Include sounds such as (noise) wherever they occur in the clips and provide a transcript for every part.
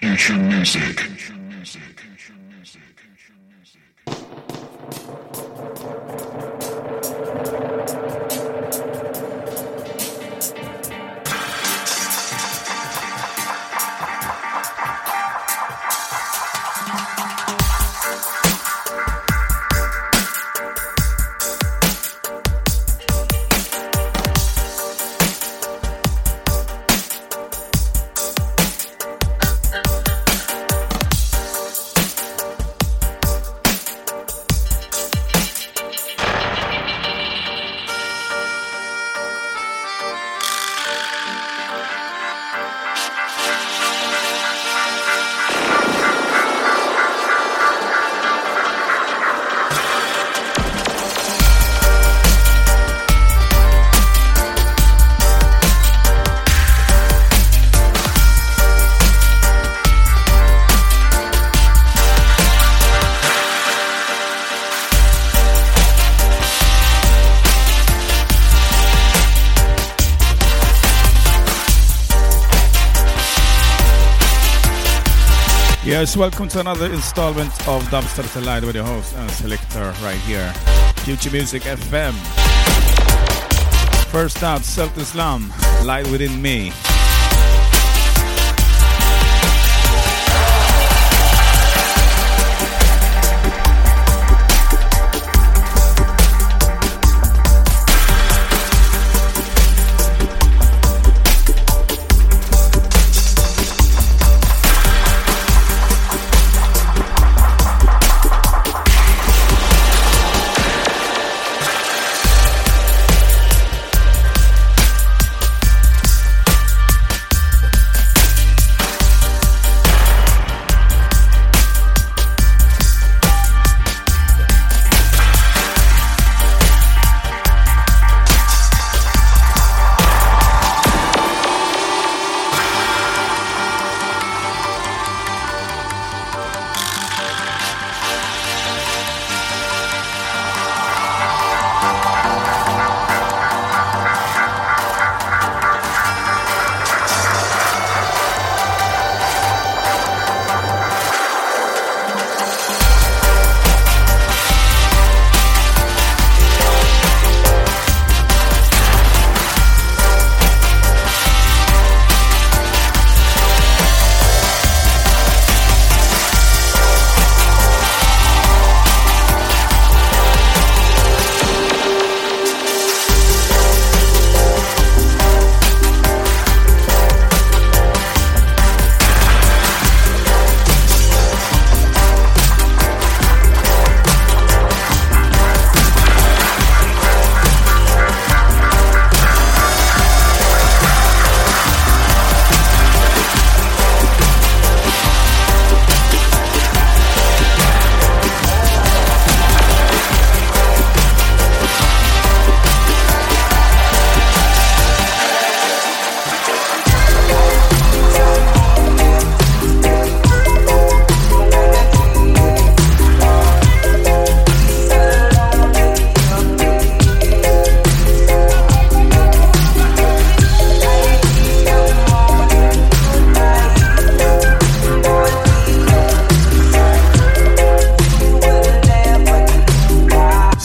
Future music. Yes, welcome to another installment of Dubstep Live with your host and selector right here, Future Music FM. First out, Self Islam, Light Within Me.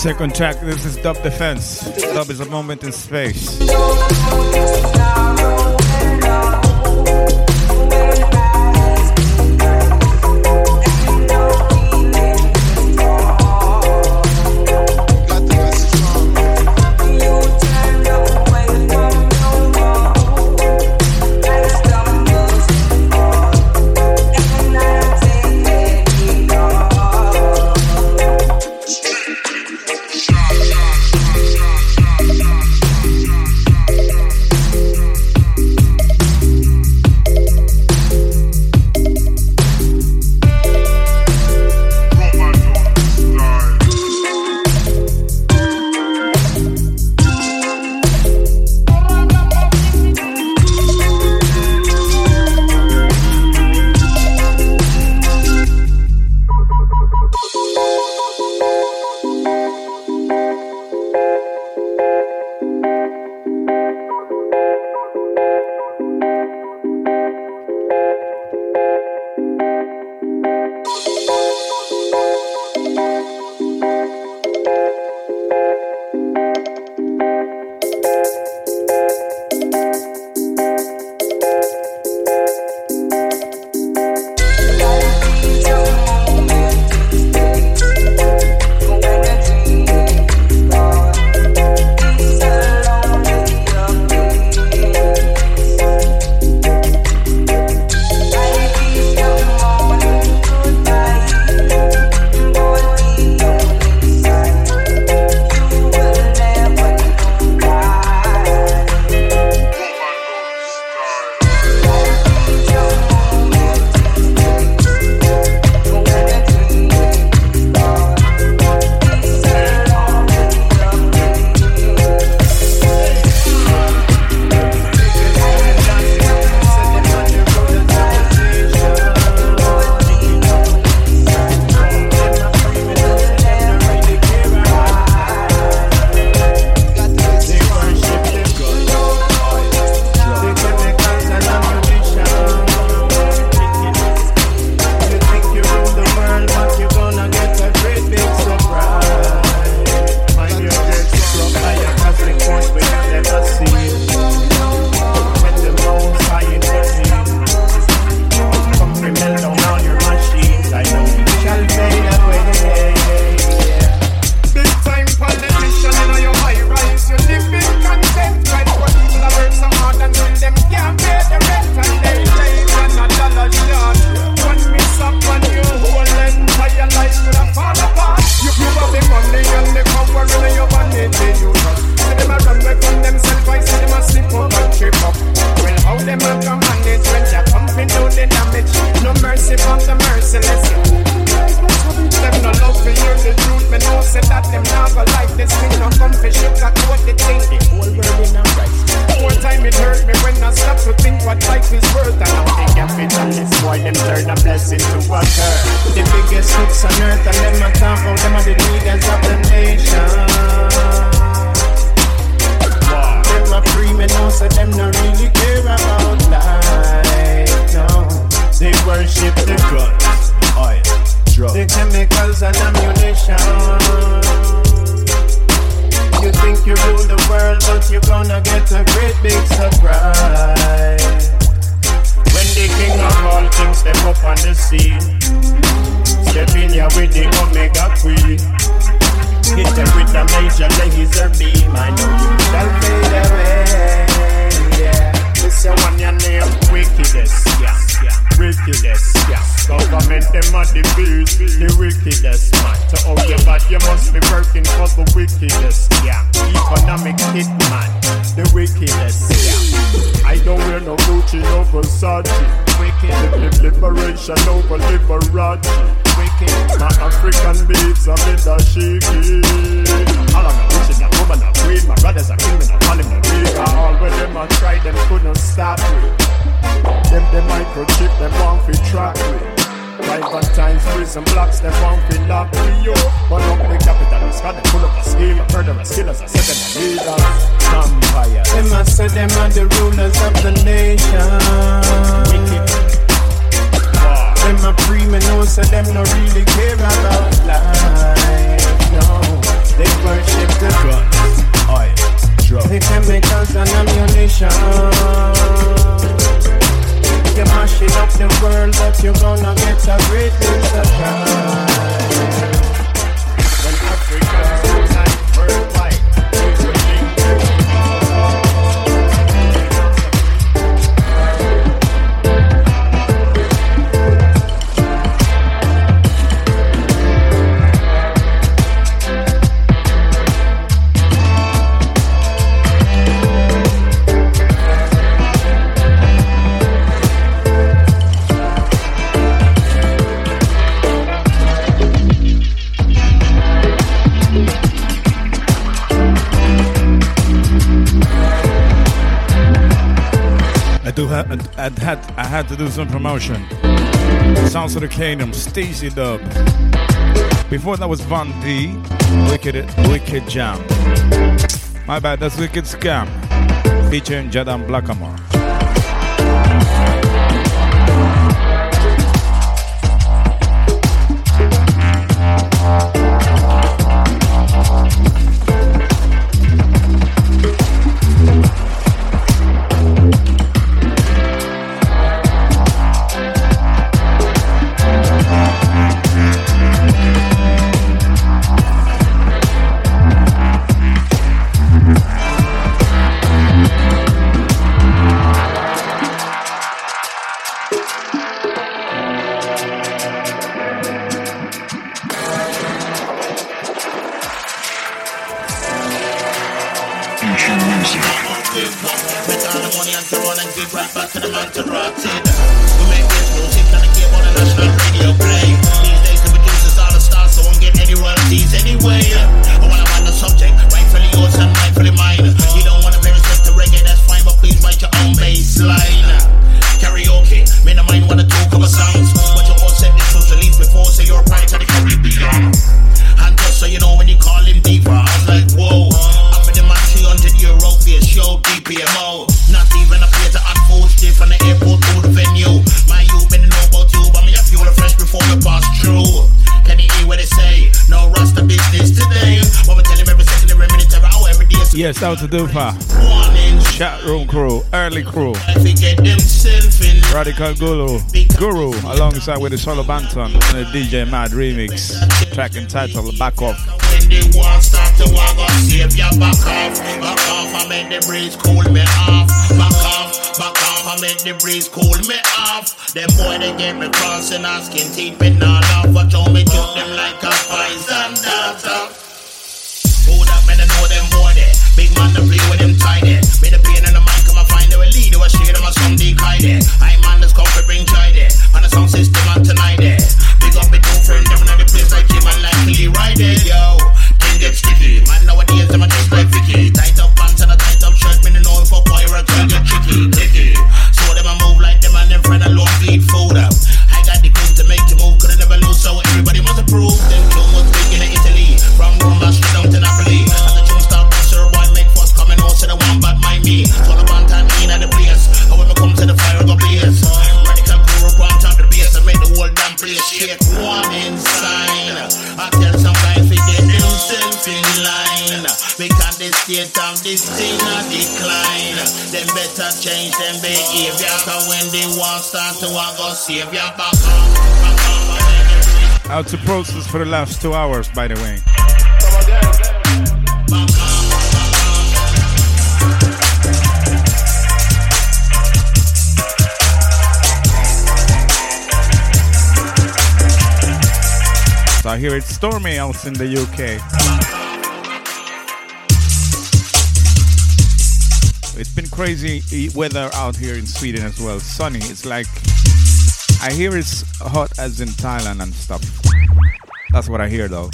Second track, this is Dub Defense. Dub is a moment in space. The guns, oil, drugs, the chemicals and ammunition. You think you rule the world, but you're gonna get a great big surprise. When the king of all things step up on the scene, step in here with the Omega Queen. Hit them with a major laser beam. I know you shall fade away. Yeah, this one your name wickedest. Yeah, wickedest. Yeah. Government them are the beast, the wickedest man. To all you bad, you must be working for the wickedest. Yeah, economic hitman, the wickedest. Yeah, I don't wear no Gucci, no Versace. Wicked, liberation over Liberace. Wicked, my African beats are made of shaky. All of my bitches are woman, queen. My brothers are and I'm calling them big. All when them I try, them couldn't stop me. Them, them microchip, them want to track me. Private times, prison blocks, them won't be locked me yo. Burn up the capitalists, got them pull up a scheme, a murderous killers, a second the leaders. Vampire. Them I say them are the rulers of the nation. Wicked. Wow. Them a free me know, so them no really care about life. No, they worship the guns, oil, drugs, the chemicals and ammunition. You're mashing up the world, but you're gonna get a great big surprise. When Africans unite worldwide. I had I had to do some promotion. Sounds of the Kingdom, Stacy Dub. Before that was Van D, Wicked Wicked Jam. My bad, that's Wicked Scam, featuring Jadan Blackamore. Yes, out to Dufa. Chat room crew, early crew. Radical Guru, Guru, alongside with the Solo Banton and the DJ Mad remix. Track entitled Back Off. When the war start to walk off, save your back off. Back off, I make the breeze cool me off. Back off, back off, I make the breeze cool me off. Them boy they get me crossing, asking teeth, but not off. Watch how me choke them like a poison dart. Who that man know them boy? Big man to play with them tiny. Me the pain in the mind come and find the lead. Do a shade them a some decoy there. I man that's come for bring joy there. On the sound system and tonight there. Big up the two friend them in the place like him and like Lee right there. Yo, state of this thing a decline. Them better change them behavior. Cause when they want start to want go save your back Out to process for the last two hours, by the way. So I hear it's stormy out in the UK. Crazy weather out here in Sweden as well. Sunny. It's like I hear it's hot as in Thailand and stuff. That's what I hear though.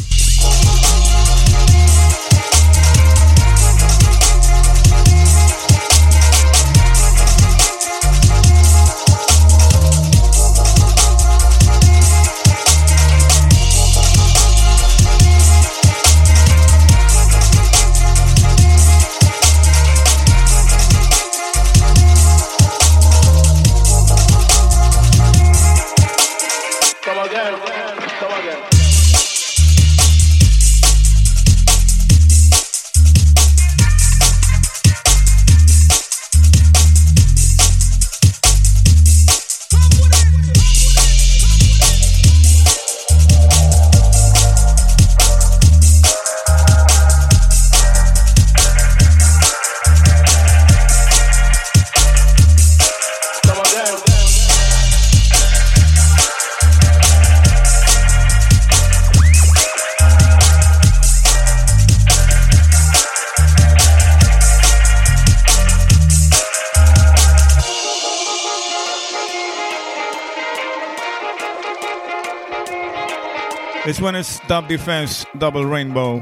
This one is Dub Defense Double Rainbow.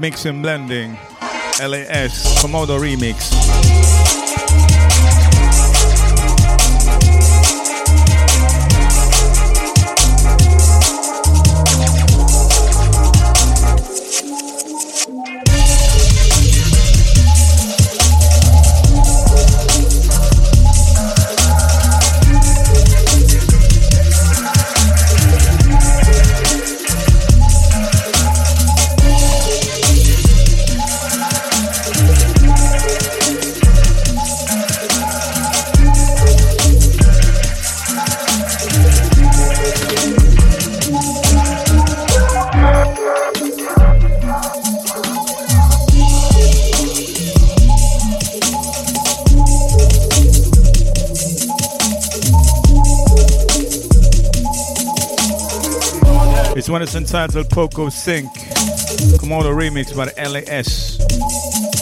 Mixing blending. LAS Komodo remix. Is entitled Poco Sync. Komodo remix by the LAS.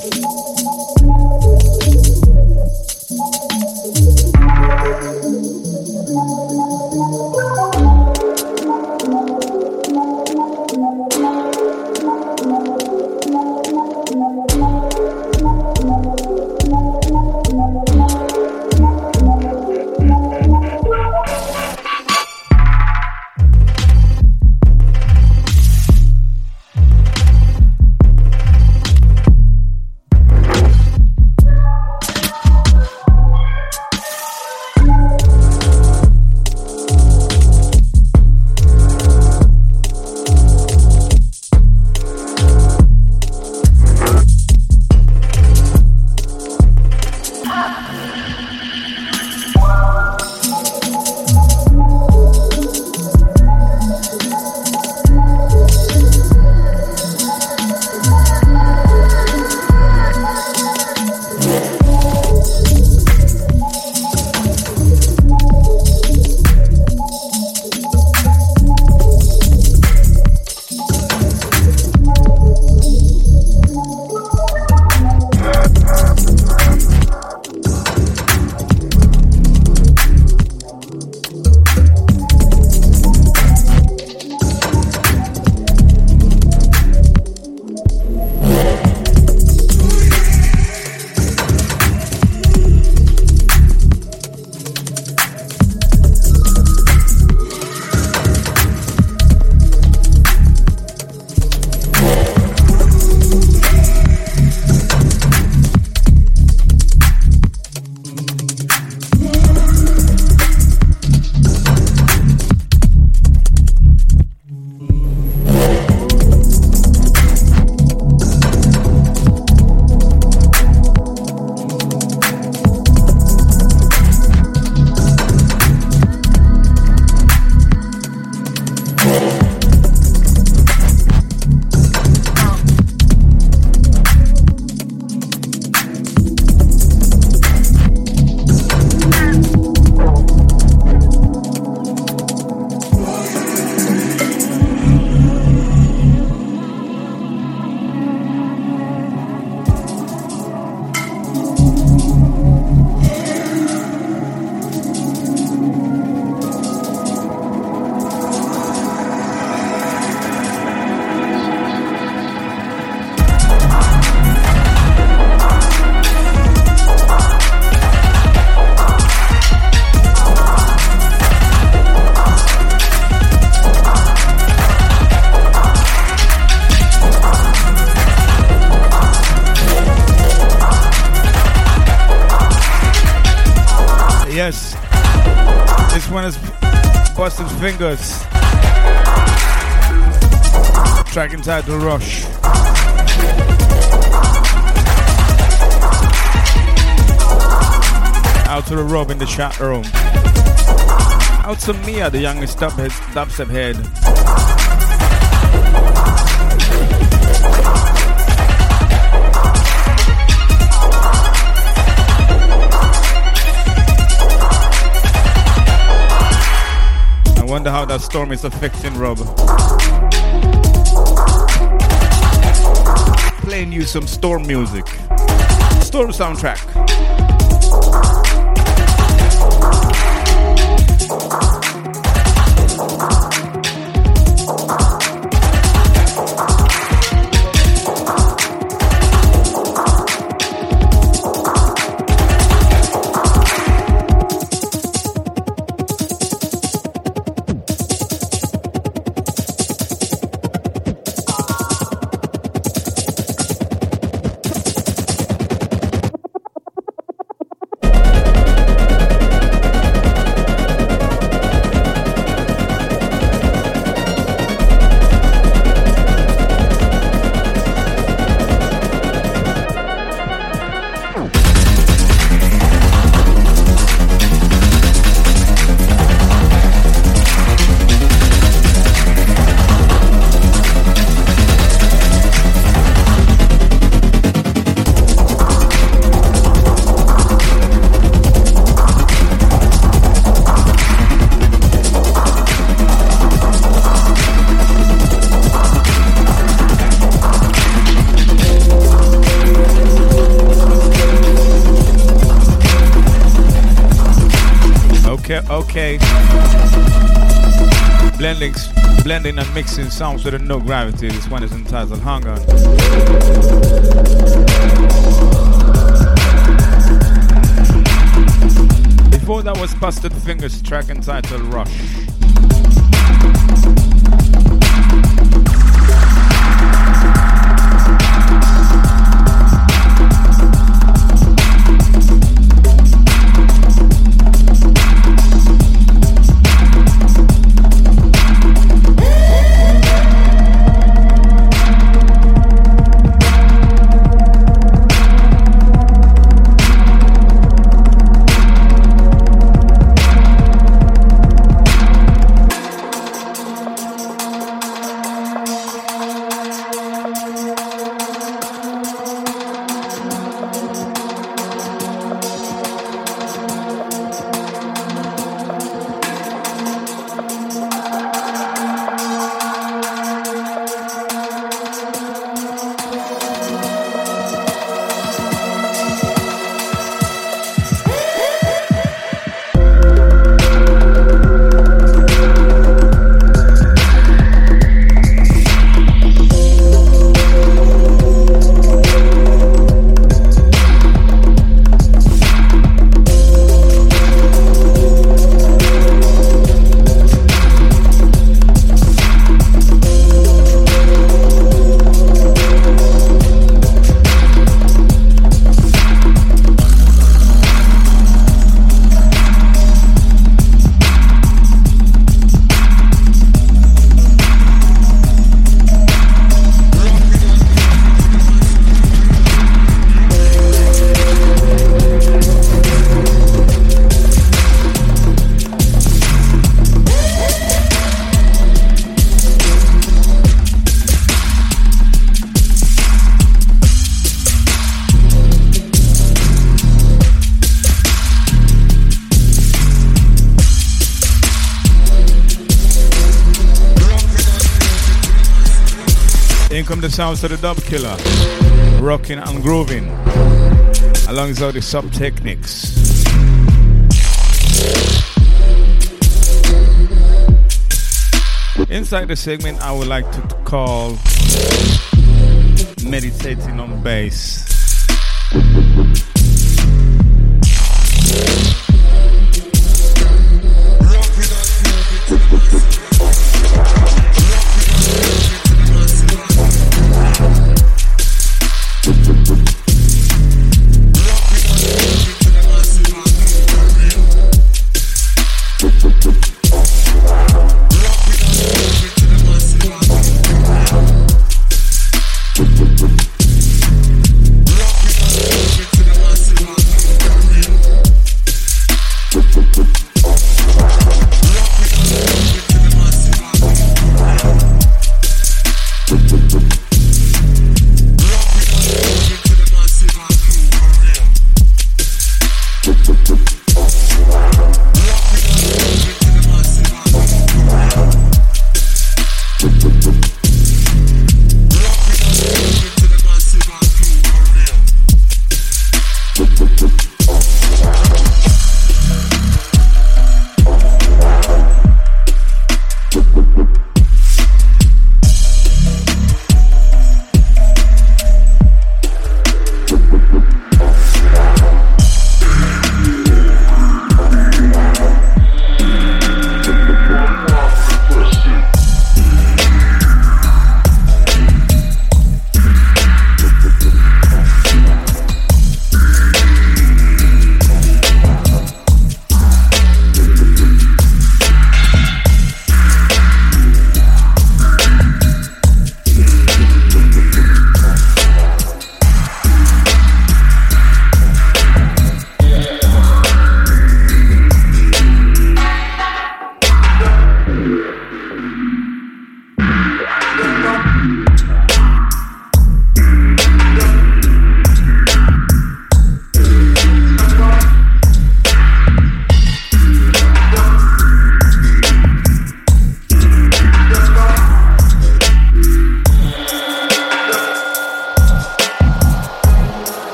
This one is Busted Fingers. Track entitled Rush. Out to the Rob in the chat room. Out to Mia, the youngest dubstep head. Wonder how that storm is affecting Rob. Playing you some storm music. Storm soundtrack. Blending and mixing sounds with no gravity. This one is entitled Hang On. Before that was Busted Fingers track entitled Rush. The sounds of the dub killer, rocking and grooving, alongside all the Subteknics. Inside the segment, I would like to call Meditating on Bass.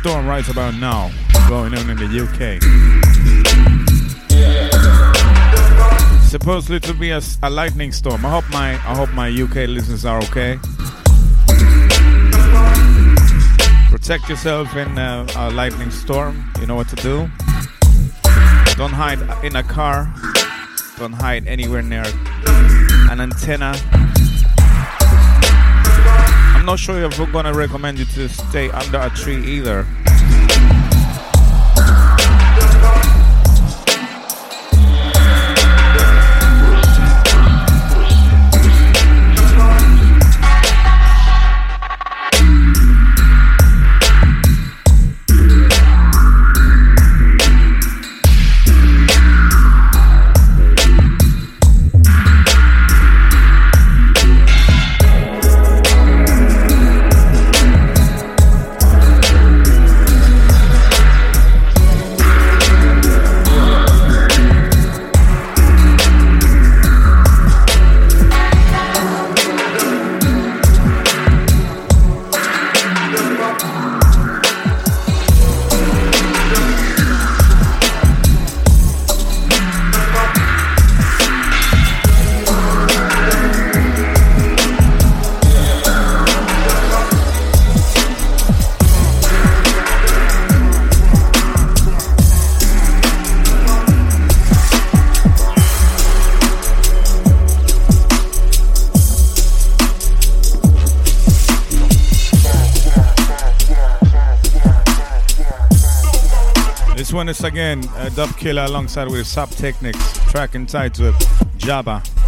Storm right about now going on in the UK. Supposedly to be a, a lightning storm. I hope my I hope my UK listeners are okay. Protect yourself in a, a lightning storm. You know what to do. Don't hide in a car. Don't hide anywhere near an antenna. I'm not sure if we're gonna recommend you to stay under a tree either. Once again, uh, Killer alongside with Subteknics, track entitled Jabba.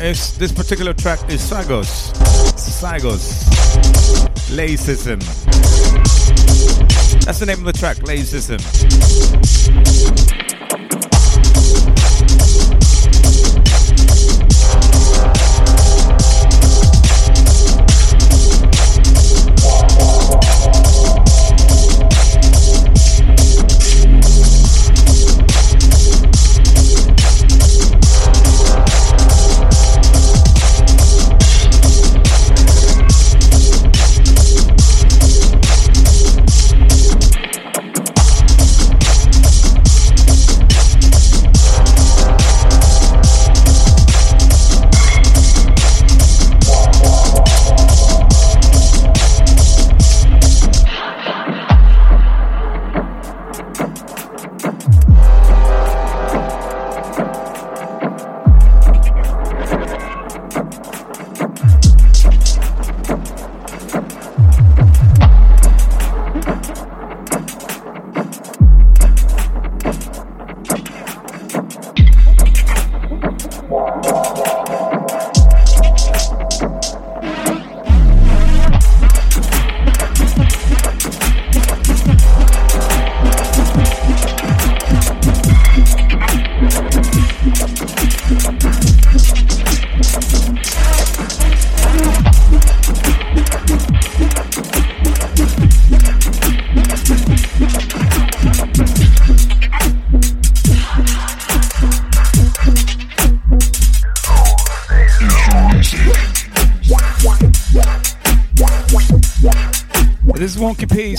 Is this particular track is Sagos. Sagos. Lacism. That's the name of the track, Lacism.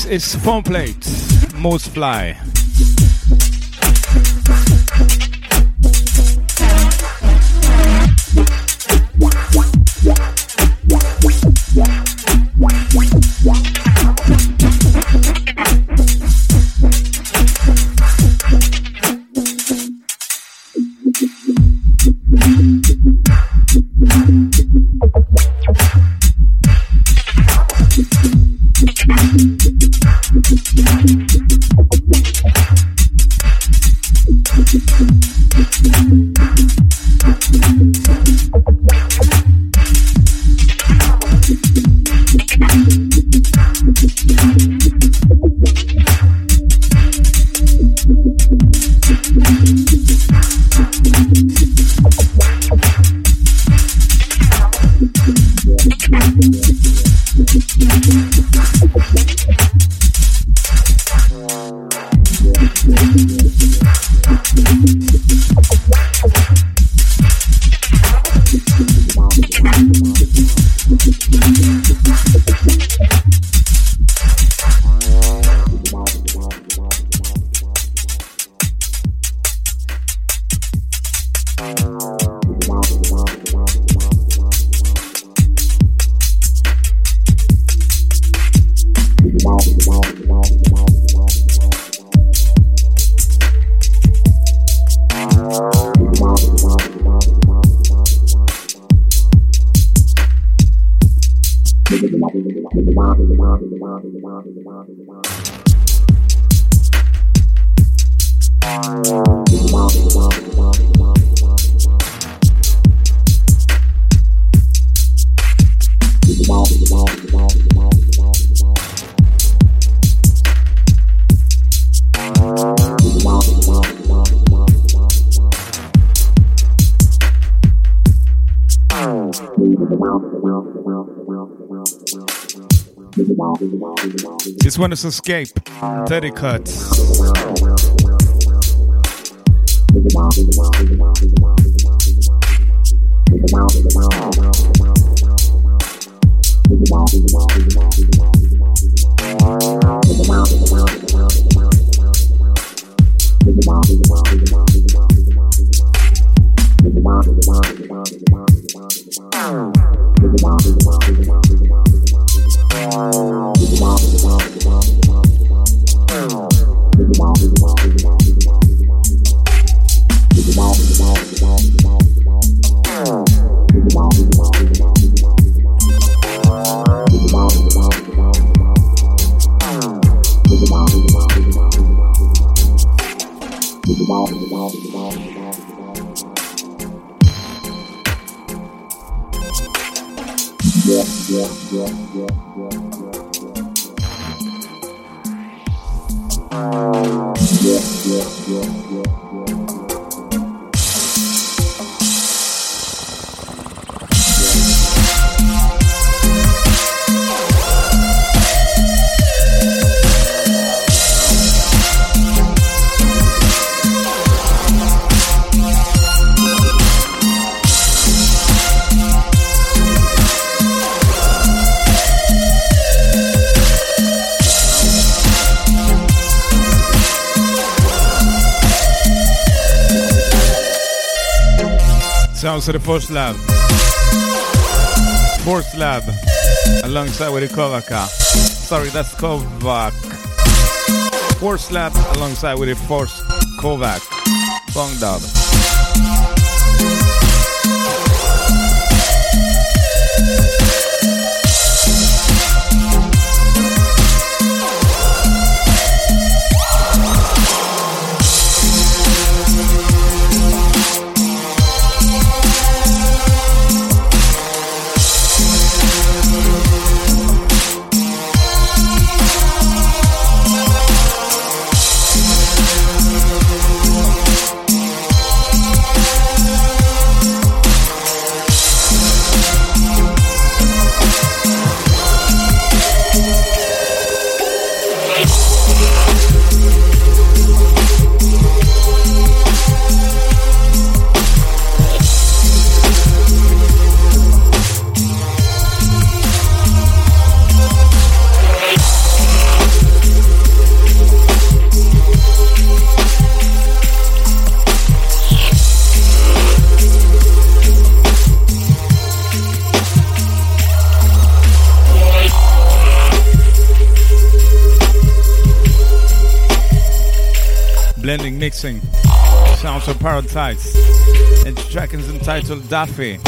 Is foam plate, most fly. This one is Escape, Teddy Cuts. To the first lab. Fourth lab. Alongside with the Kovac. Sorry, that's Kovac. Fourth lab alongside with the fourth Kovac. Bong dub. Mixing. Sounds of Parasites. And the track is entitled Daffy,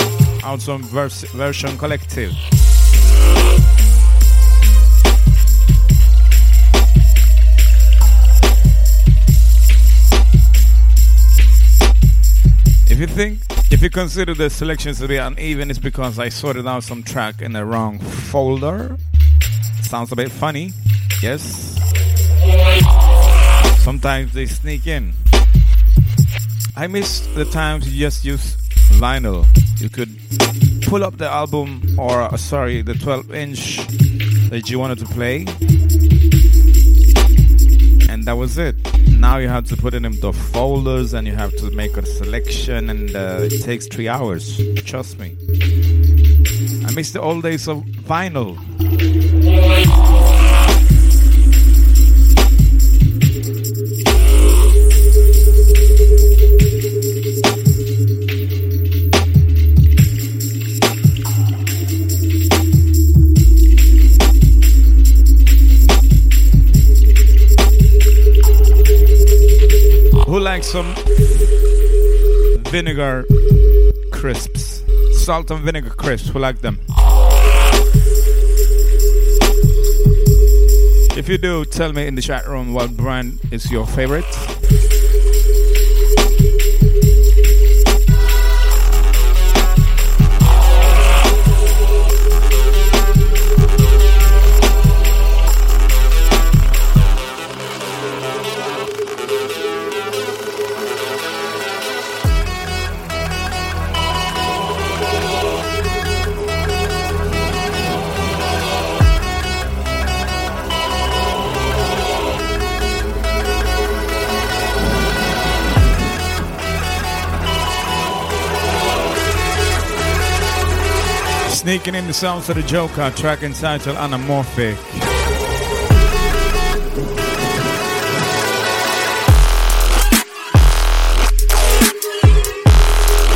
also on verse, version collective. If you think, if you consider the selections to be uneven, it's because I sorted out some track in the wrong folder. Sounds a bit funny, yes. Sometimes they sneak in. I miss the times you just use vinyl. You could pull up the album or uh, sorry, the 12 inch that you wanted to play, and that was it. Now you have to put it into folders and you have to make a selection, and uh, it takes three hours. Trust me. I miss the old days of vinyl. Some vinegar crisps? Salt and vinegar crisps. Who like them? If you do, tell me in the chat room what brand is your favorite. Sneaking in the sounds of the Joker, track entitled Anamorphic.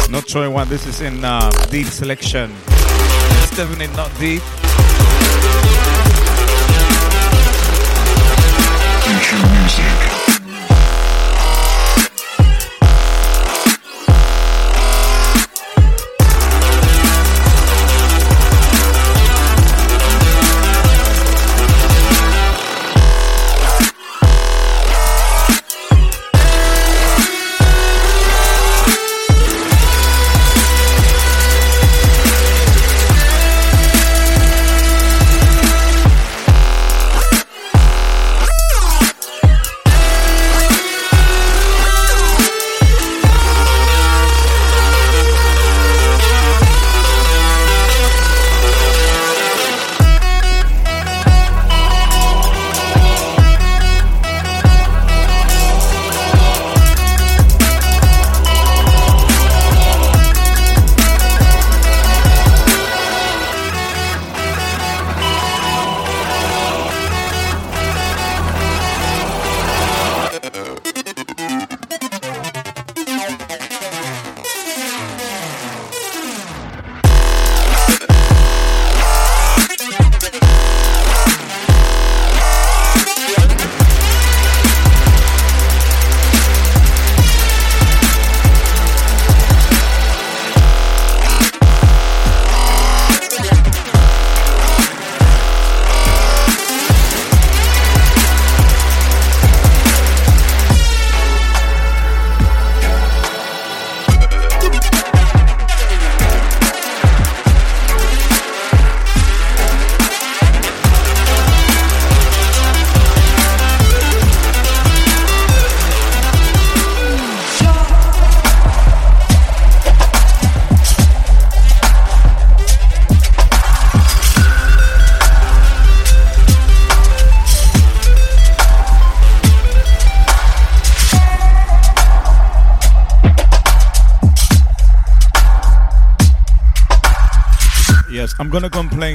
Not sure why this is in uh, deep selection. It's definitely not deep.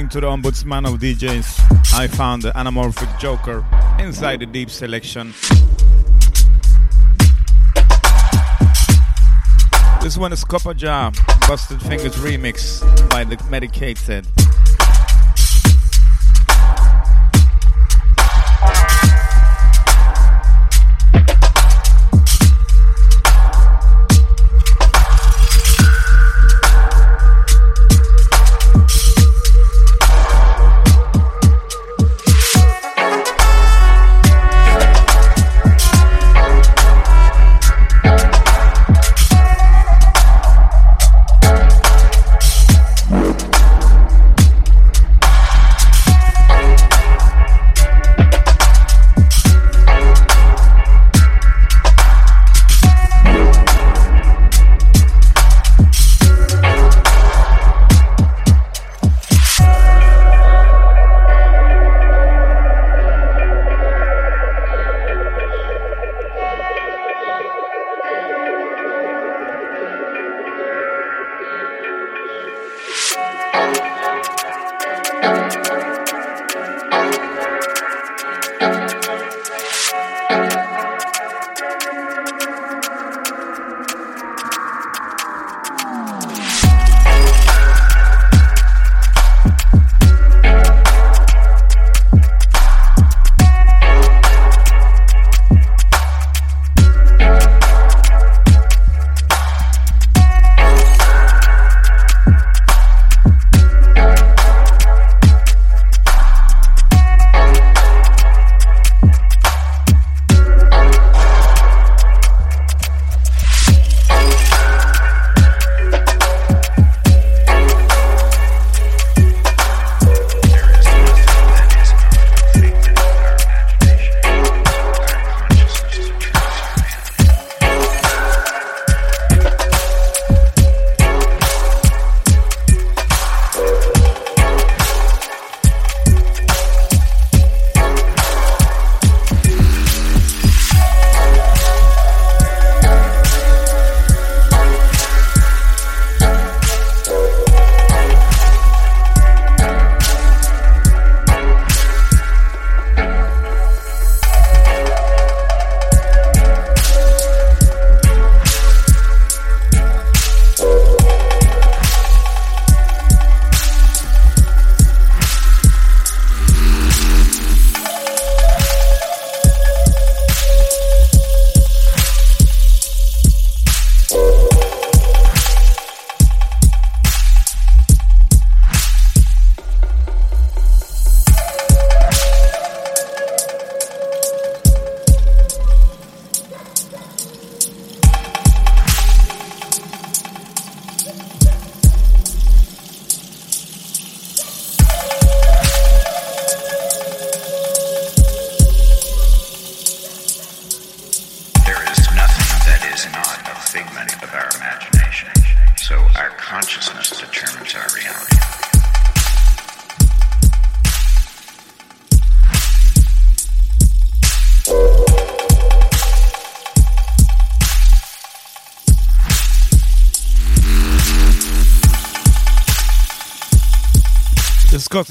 To the ombudsman of DJs. I found the anamorphic joker inside the deep selection. This one is Copper Jar, Busted Fingers remix by the Medicated.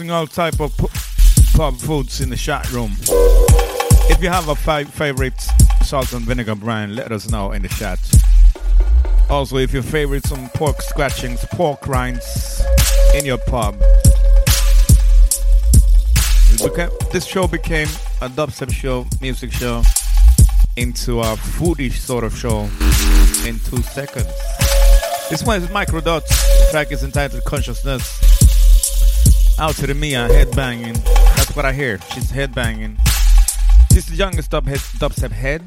Discussing all type of pub foods in the chat room. If you have a fi- favorite salt and vinegar brand, let us know in the chat. Also, if your favorite some pork scratchings, pork rinds in your pub. This show became a dubstep show, music show, into a foodish sort of show in two seconds. This one is Micro Dots. The track is entitled Consciousness. Out to the Mia, headbanging. That's what I hear. She's headbanging. She's the youngest dub dubstep head.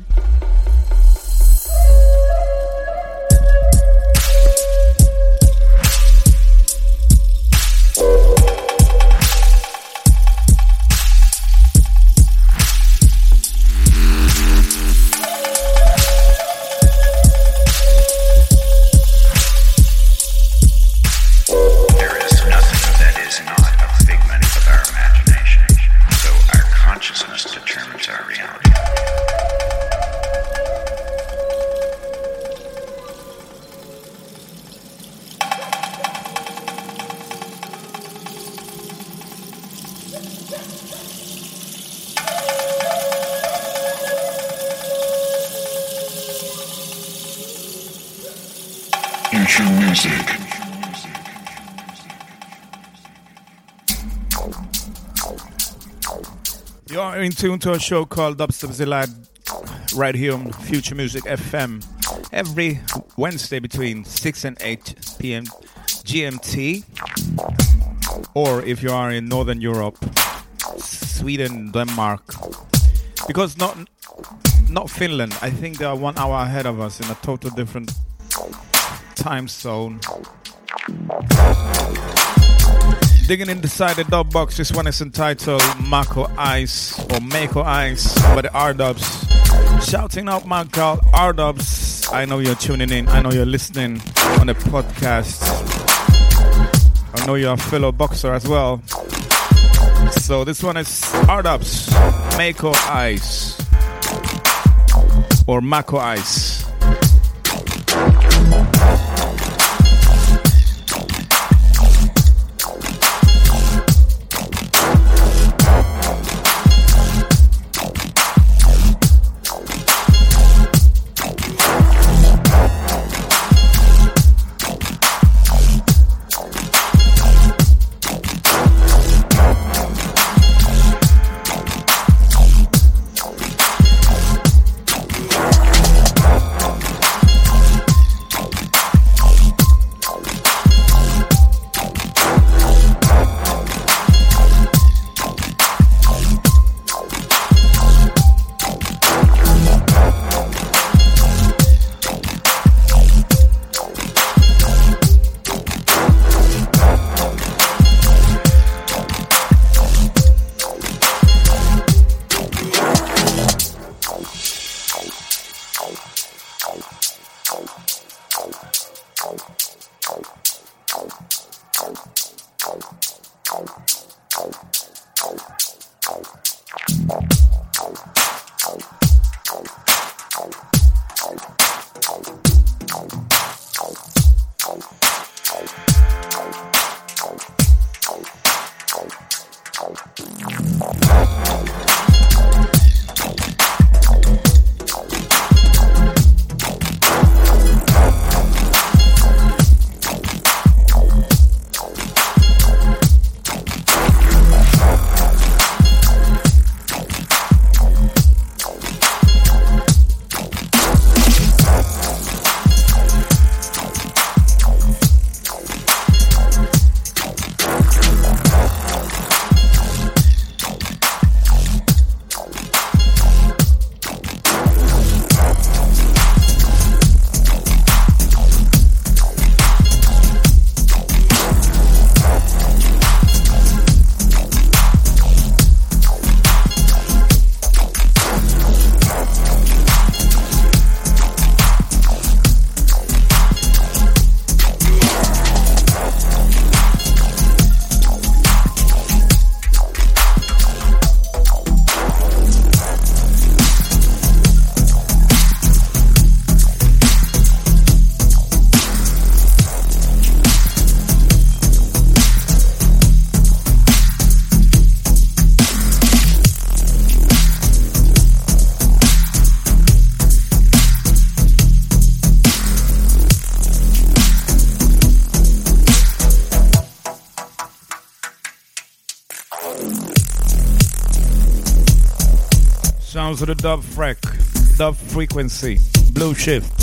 In tune to a show called Dubstep Zilad right here on Future Music FM every Wednesday between 6 and 8 p.m. GMT. Or if you are in Northern Europe, Sweden, Denmark. Because not not Finland, I think they are one hour ahead of us in a total different time zone. Digging inside the dub box, this one is entitled Mako Ice or Mako Ice by the R Dubs. Shouting out my girl R Dubs. I know you're tuning in, I know you're listening on the podcast. I know you're a fellow boxer as well. So this one is R Dubs, Mako Ice or Mako Ice. Of the dub freck, dub frequency, blue shift.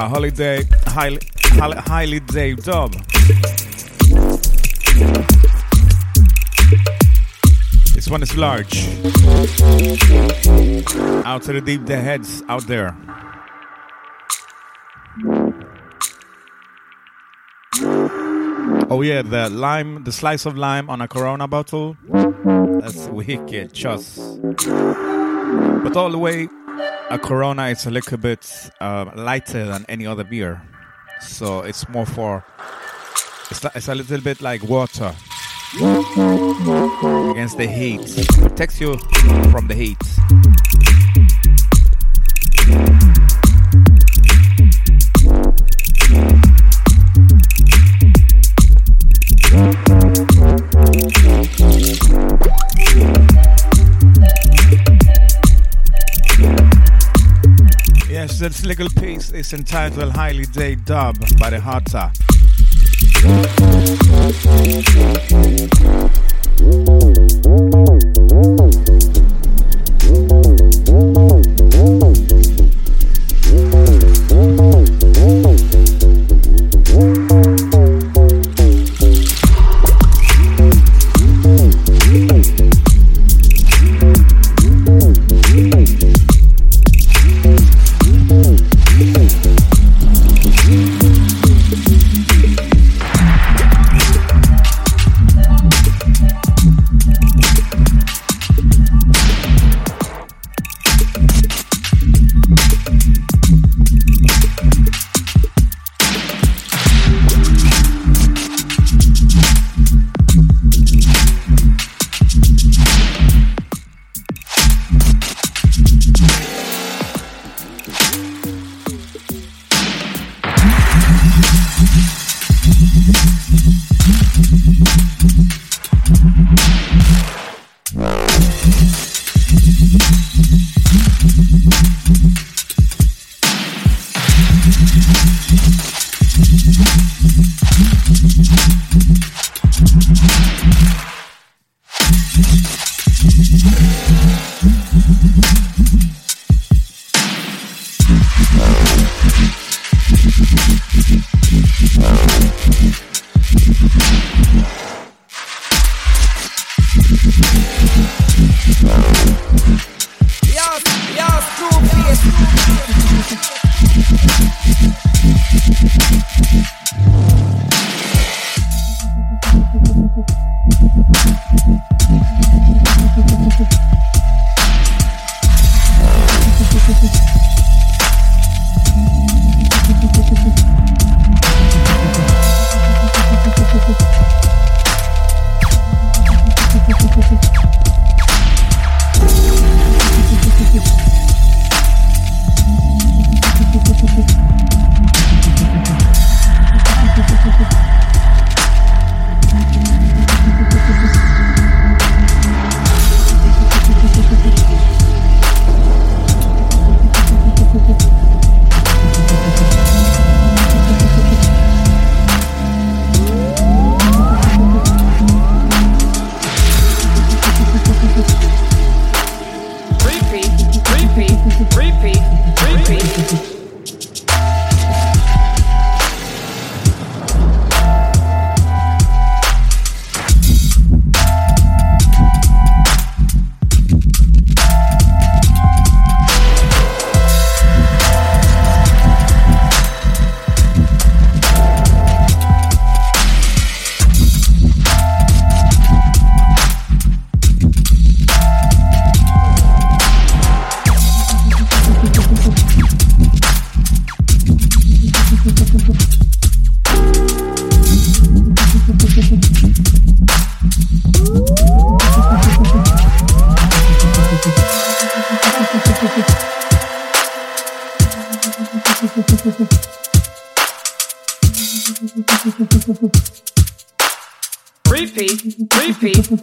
Holiday, highly, highly, Dave dub. This one is large. Out to the deep, the heads out there. Oh yeah, the lime, the slice of lime on a Corona bottle. That's wicked, just. But all the way a Corona is a little bit uh, lighter than any other beer, so it's more for. It's, it's a little bit like water against the heat. Protects you from the heat. This little piece is entitled Highly Day Dub by the Hatter.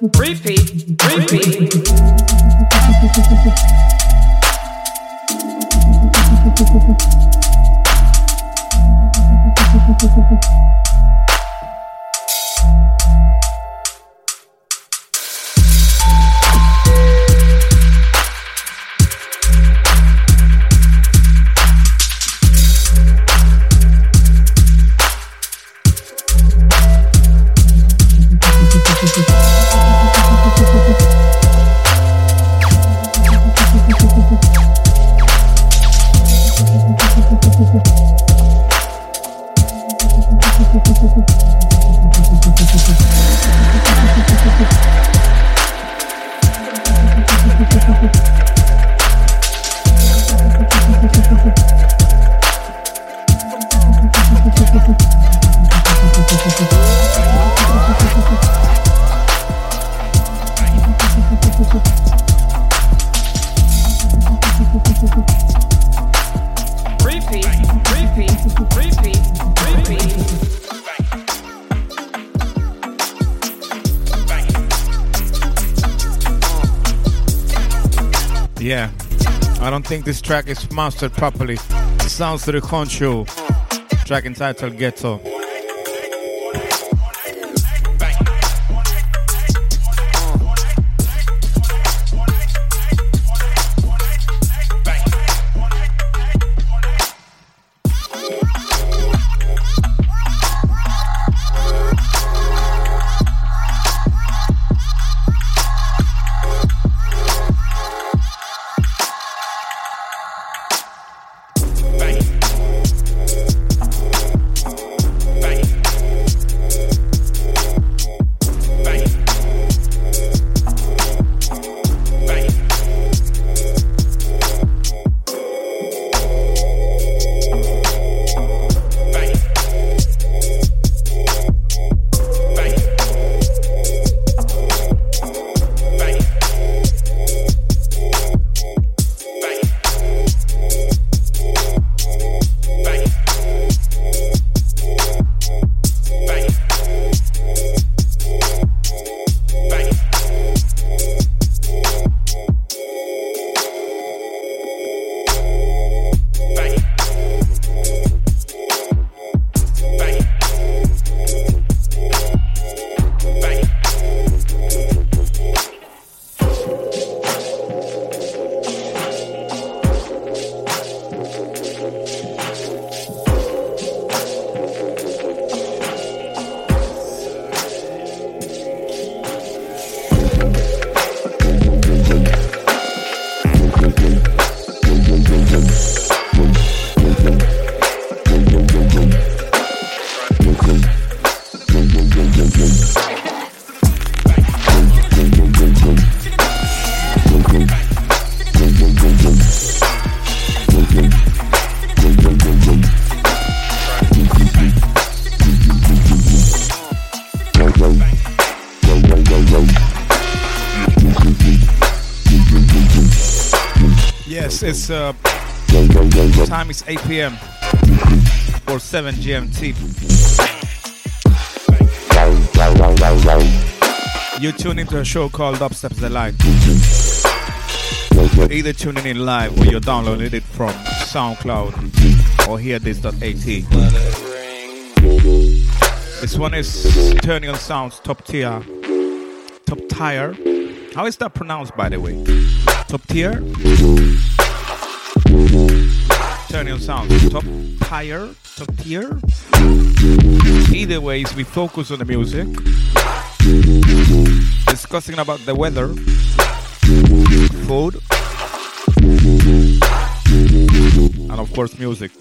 Repeat, think this track is mastered properly. Sounds to the control. Track entitled Ghetto. It's uh, time is 8 p.m. or 7 GMT. You tune into a show called Dubstep the Light. Either tuning in live or you're downloading it from SoundCloud or hearthis.at. This one is Turning on Sounds Top Tier. Top Tier. How is that pronounced, by the way? Top Tier? Turning Sound. Top tier, top tier. Either ways, we focus on the music, discussing about the weather, food, and of course, music.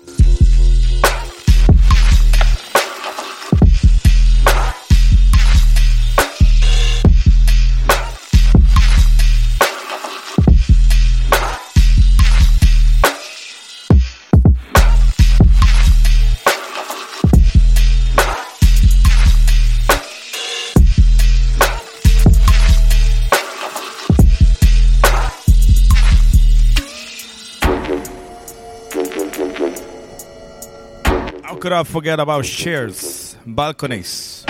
I forget about chairs, balconies?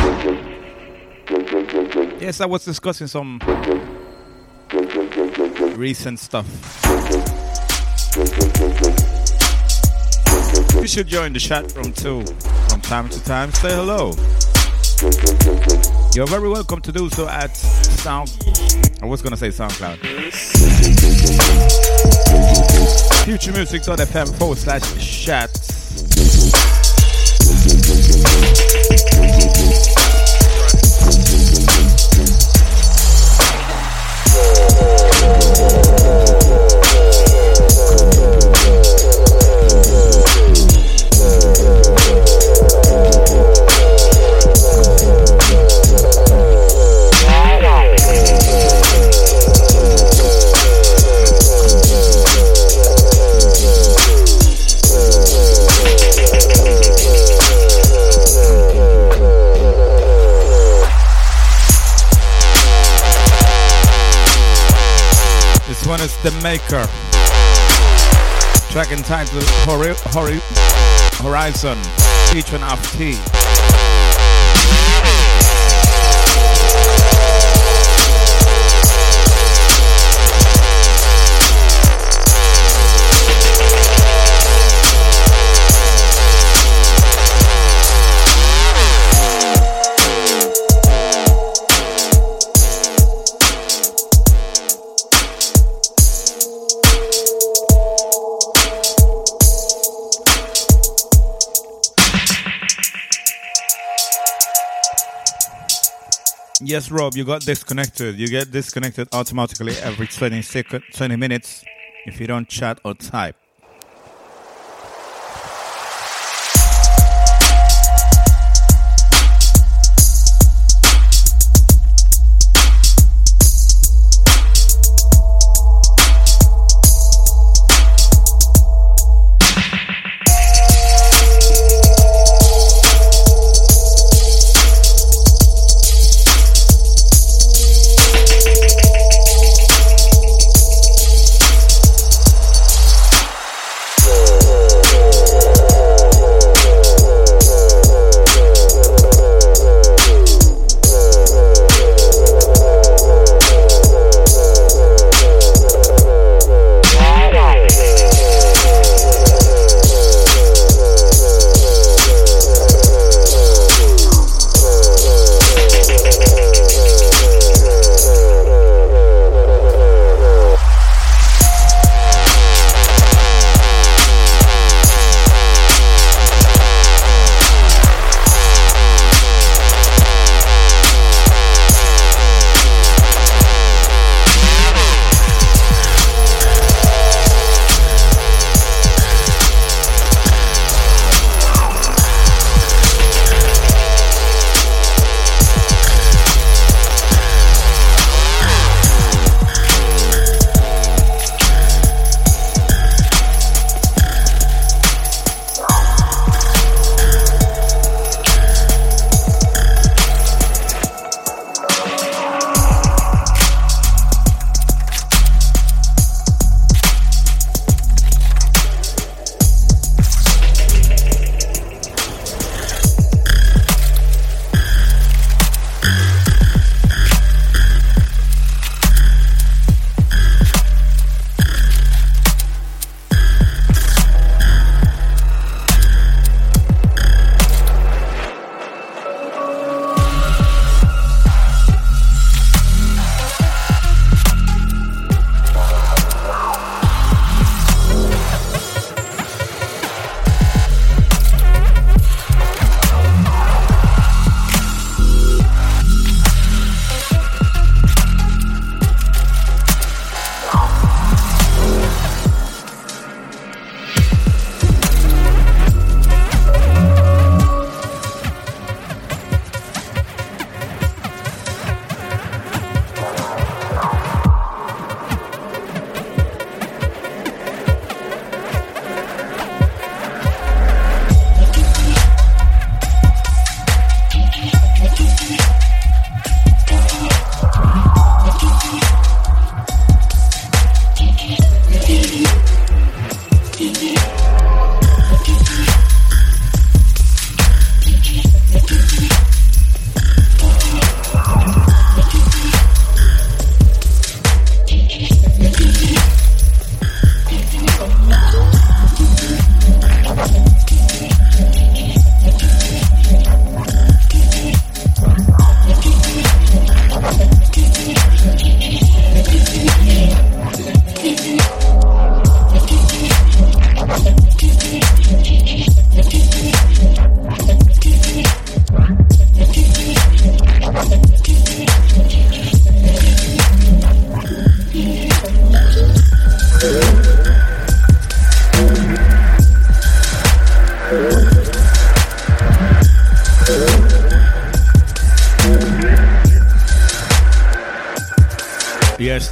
Yes, I was discussing some recent stuff. You should join the chat room too from time to time. Say hello. You're very welcome to do so at Sound. I was gonna say SoundCloud. FutureMusic.fm forward slash chat. The Maker. Track entitled Hori- Hori- Horizon, featuring Afti. Yes, Rob, you got disconnected. You get disconnected automatically every 20, second, 20 minutes if you don't chat or type.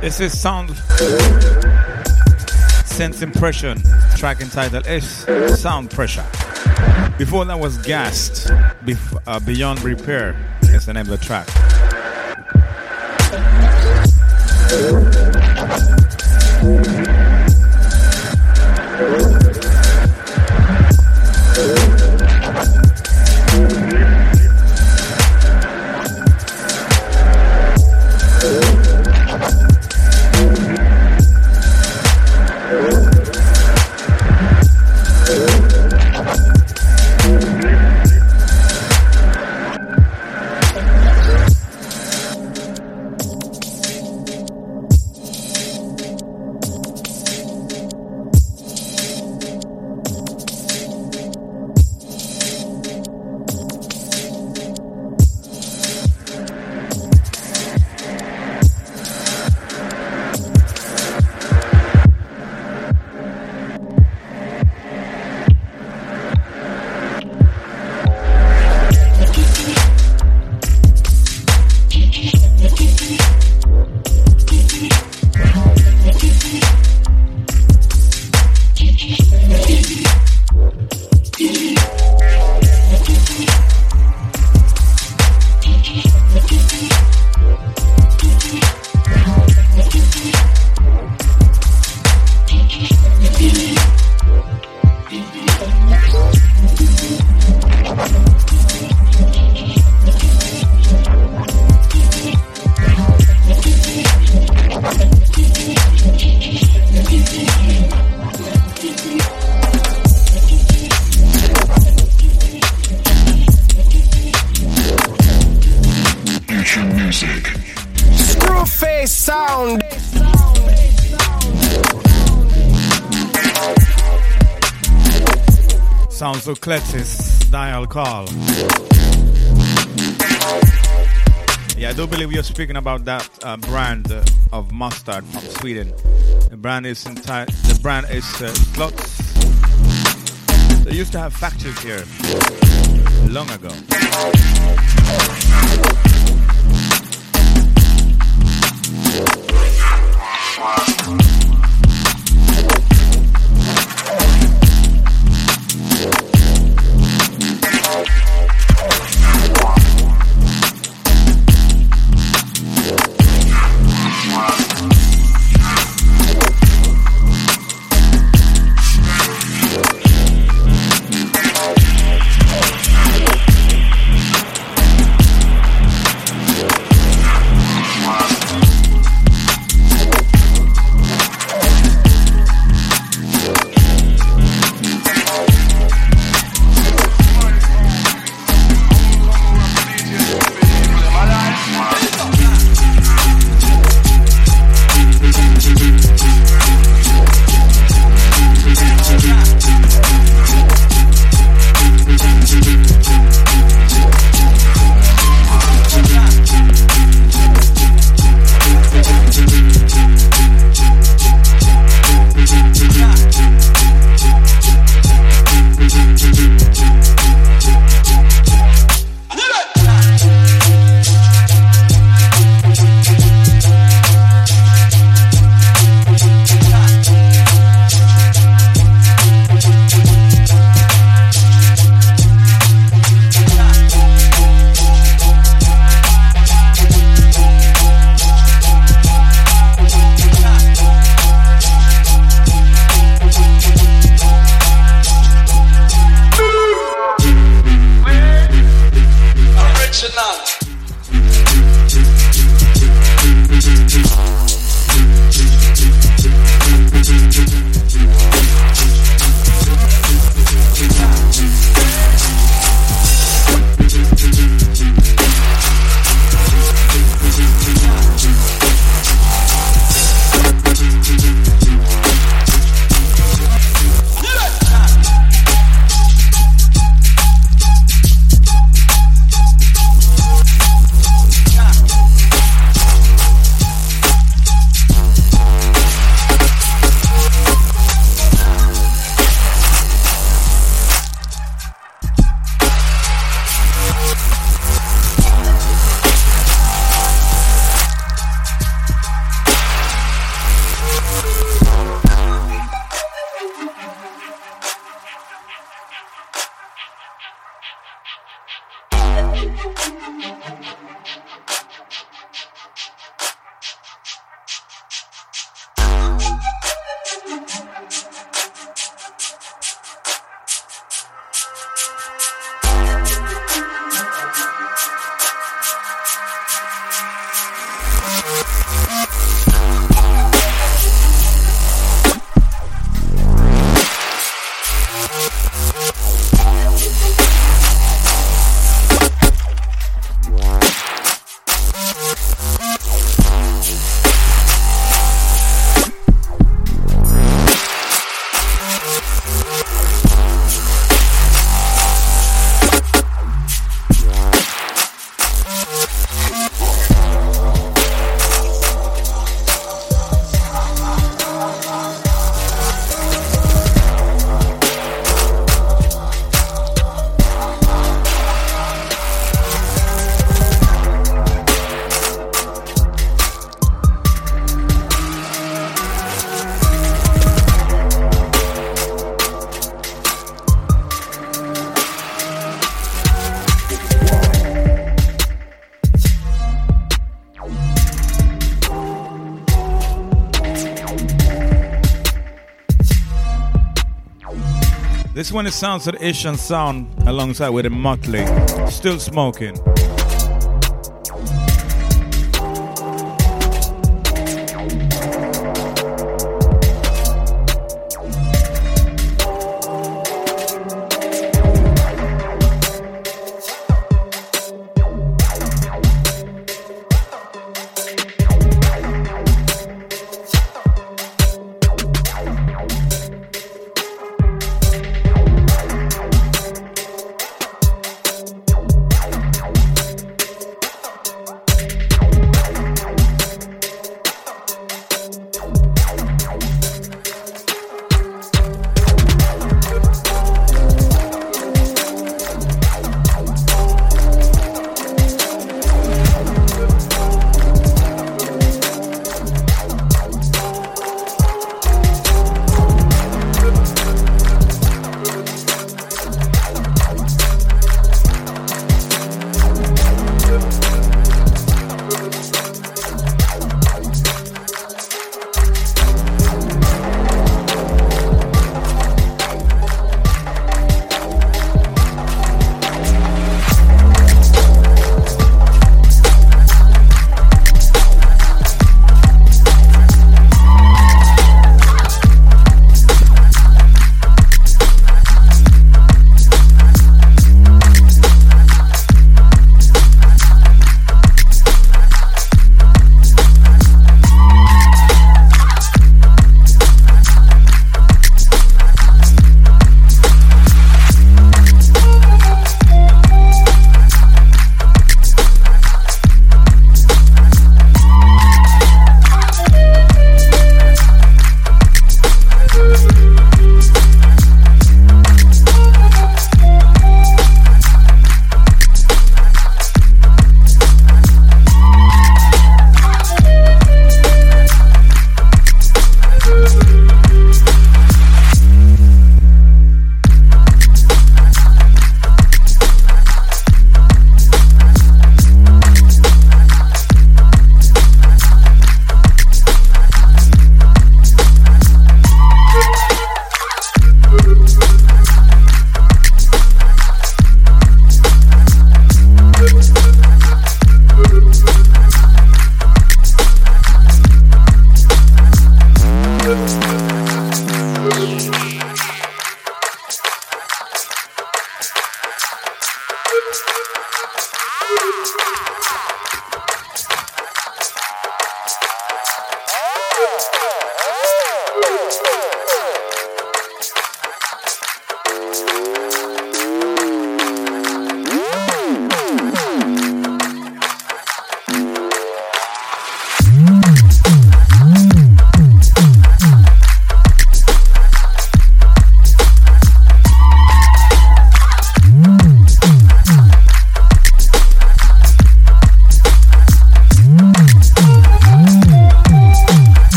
This is sound sense impression. Track entitled is Sound Pressure. Before that was Gassed, Bef- uh, Beyond Repair is the name of the track. Cletis dial call. Yeah, I do believe you're speaking about that uh, brand uh, of mustard from Sweden. The brand is enti- the brand is uh. They used to have factories here long ago. One is sounds of the Asian sound alongside with the Motley. Still smoking.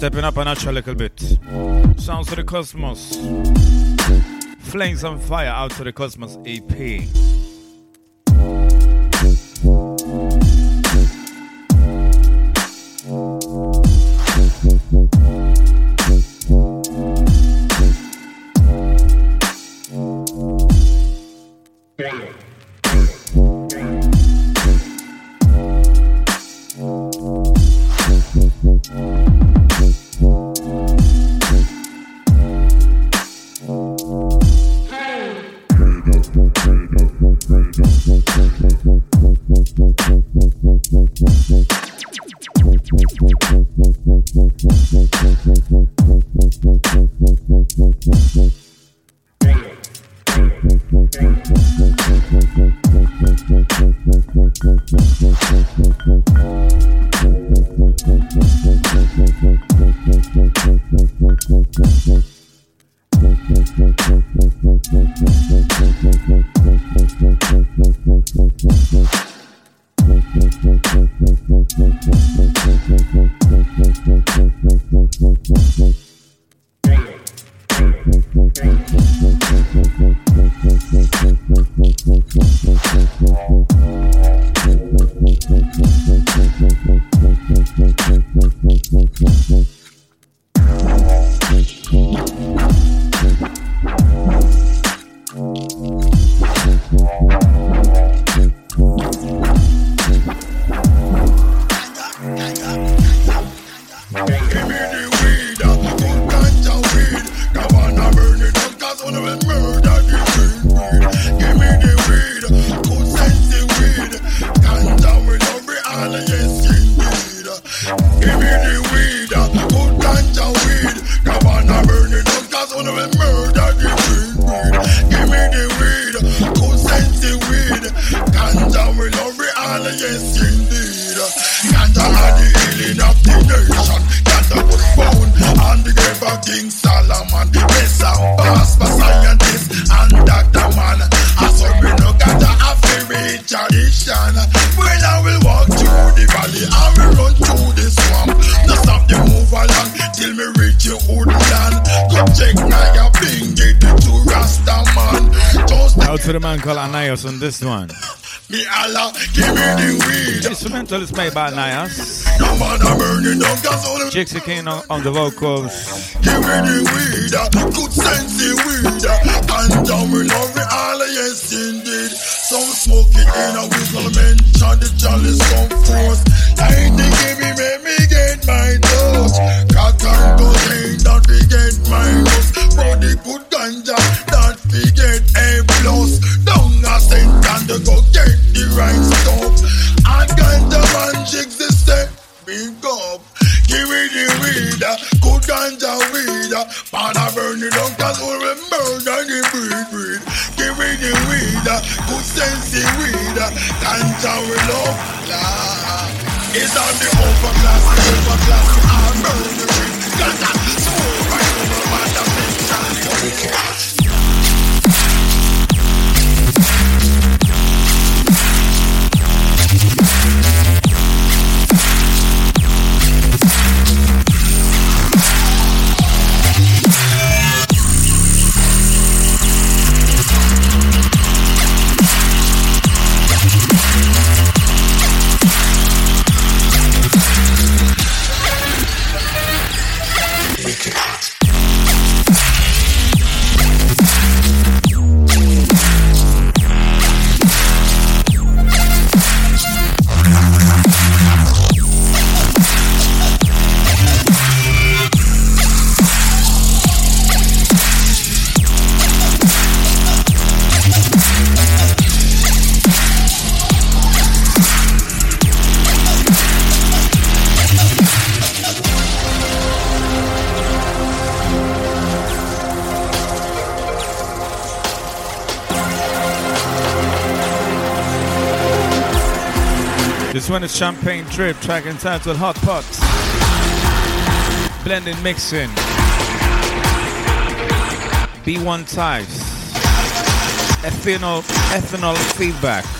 Stepping up a notch a little bit. Sounds to the cosmos. Flames on fire out to the cosmos EP. played by Nias. Chicksicane on, on the vocals. Give me the weed. one is Champagne Drip, track entitled Hot Pots. Blending Mixing. B1 Types. Ethanol, ethanol Feedback.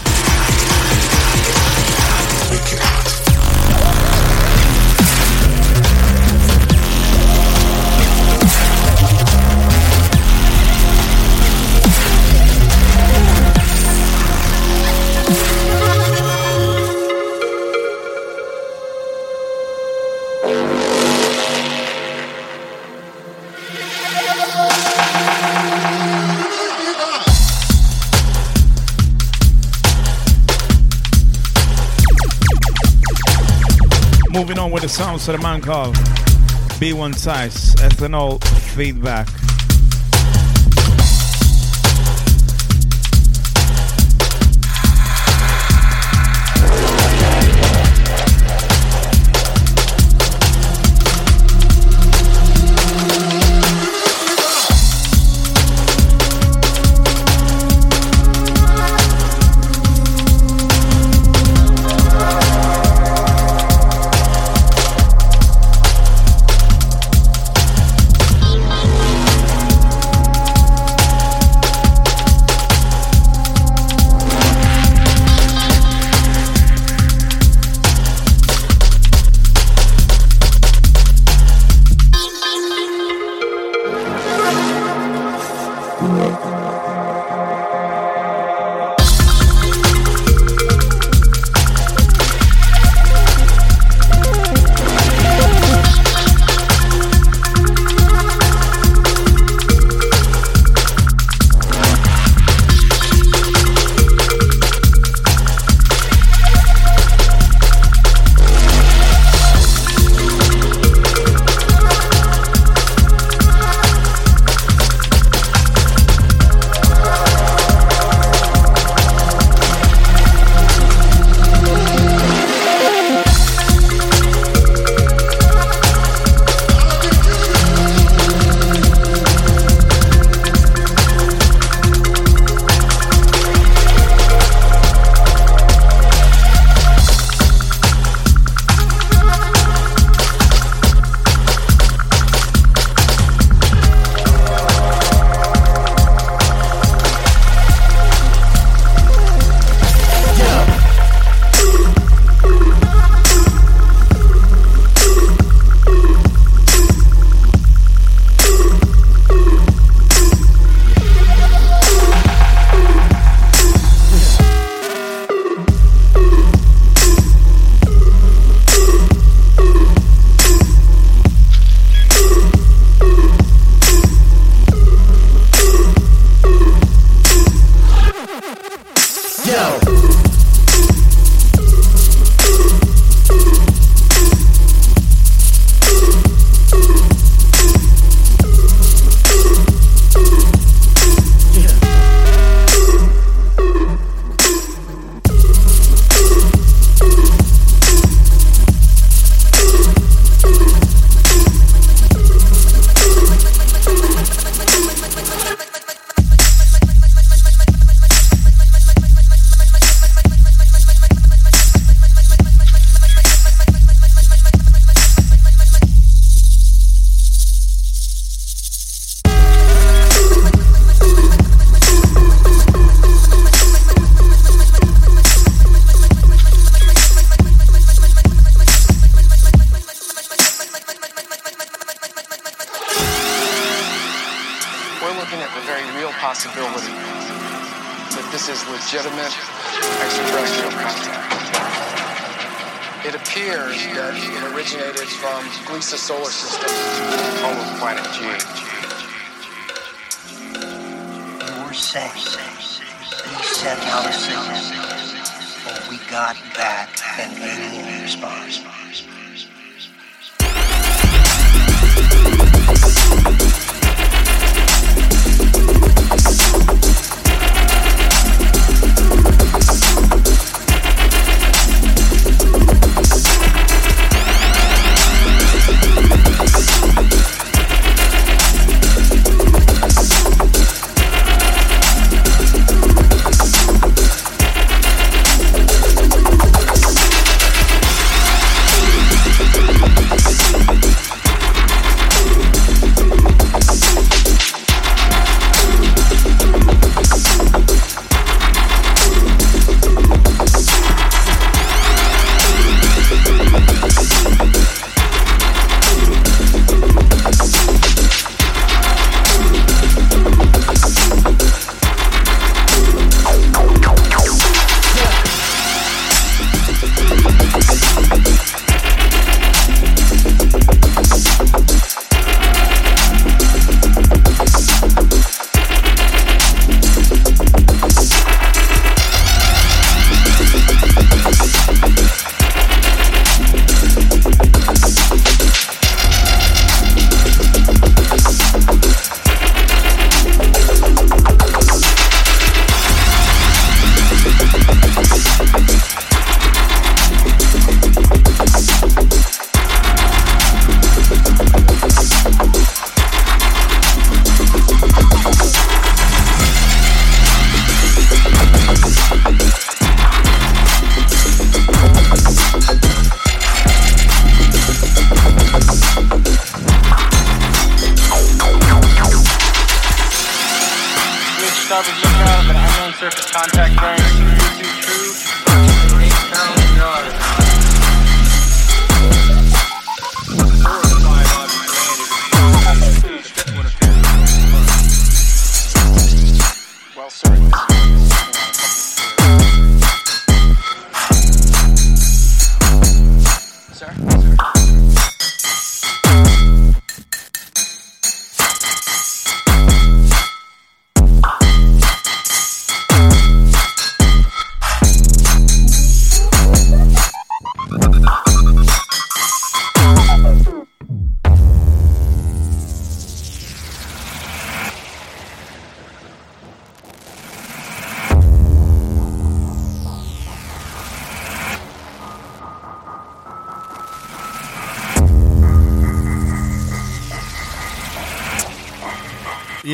Sounds of the man called B1 Size, ethanol feedback.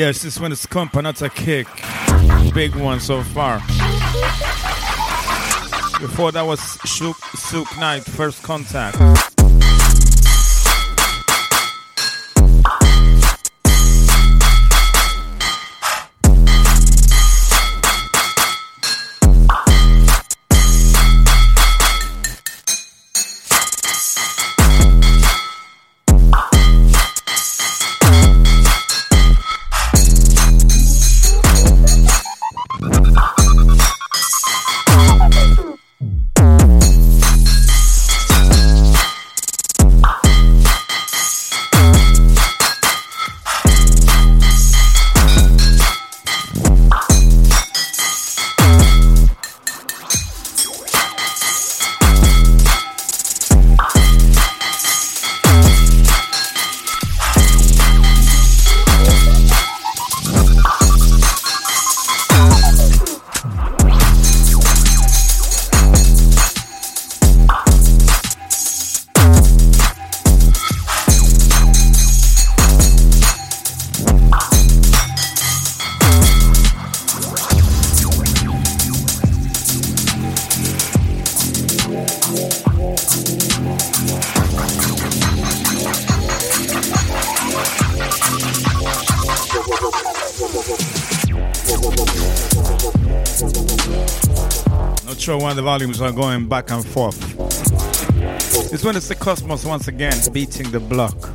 Yes, this one is Kumpa, not a kick. Big one so far. Before that was Shook, Sook Knight, first contact. Volumes are going back and forth. This one is the Cosmos once again beating the block.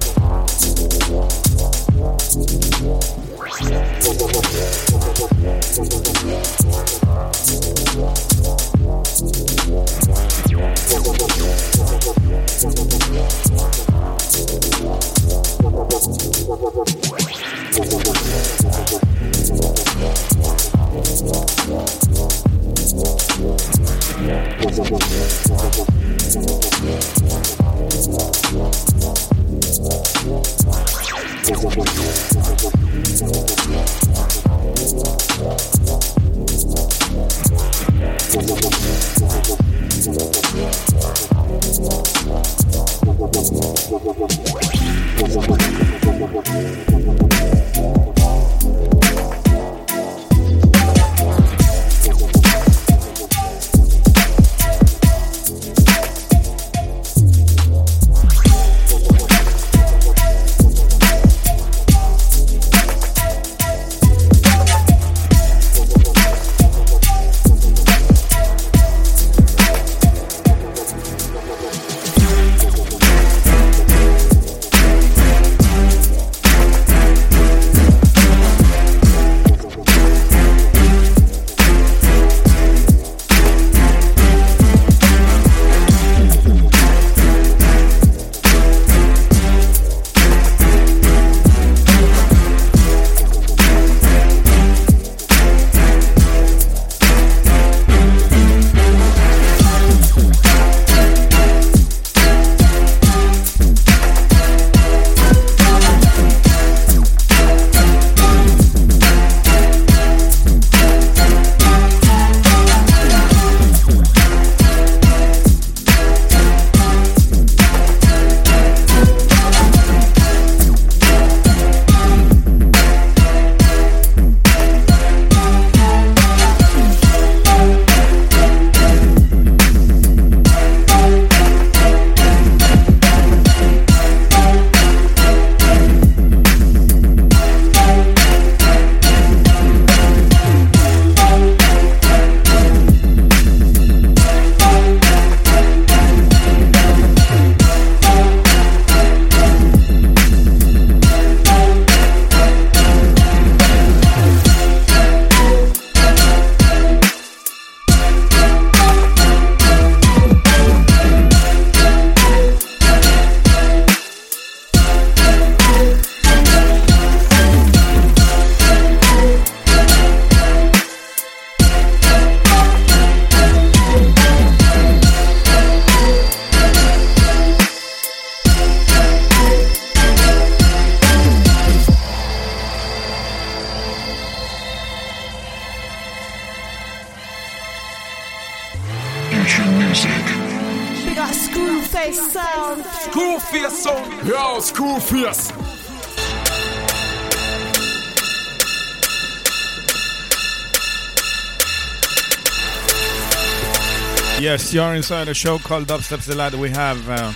You're a show called Dubstep's the Delight. We have uh,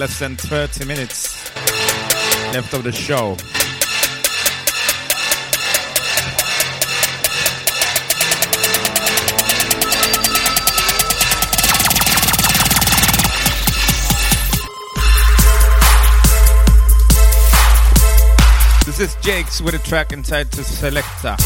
less than 30 minutes left of the show. This is Jakes with a track entitled Selector.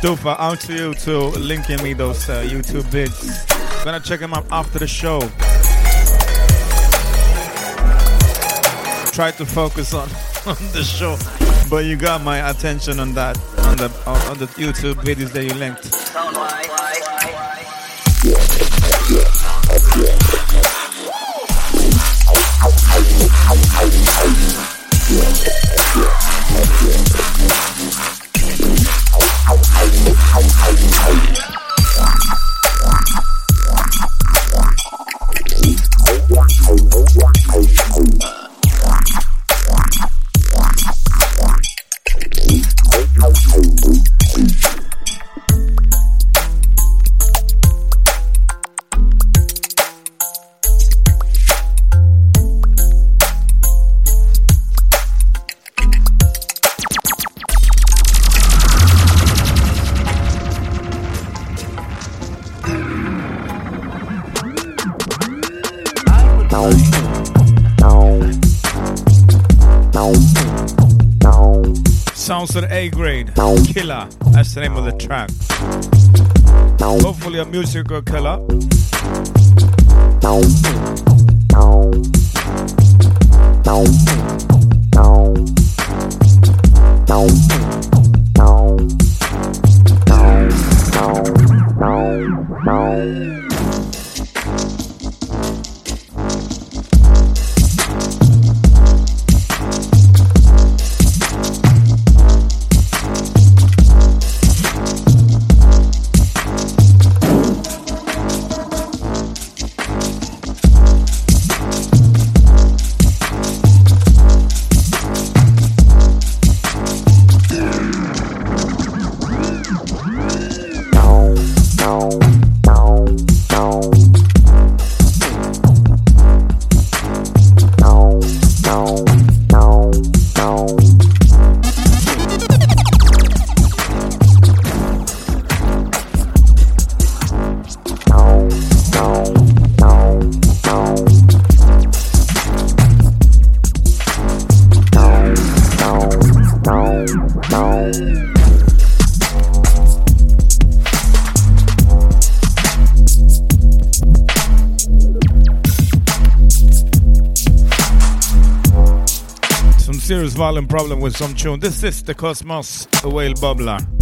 Stufa, out to you to linking me those uh, YouTube vids. Gonna check them out after the show. Try to focus on, (laughs) on the show, but you got my attention on that on the on the YouTube videos that you linked. A killer. Problem with some tune. This is the Cosmos, whale bubbler.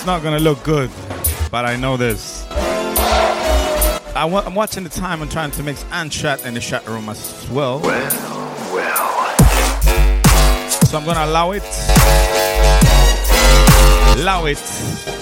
Yes, this one is not gonna look good, but I know this. I wa- I'm watching the time and trying to mix and chat in the chat room as well. Well, well. So I'm gonna allow it. Allow it.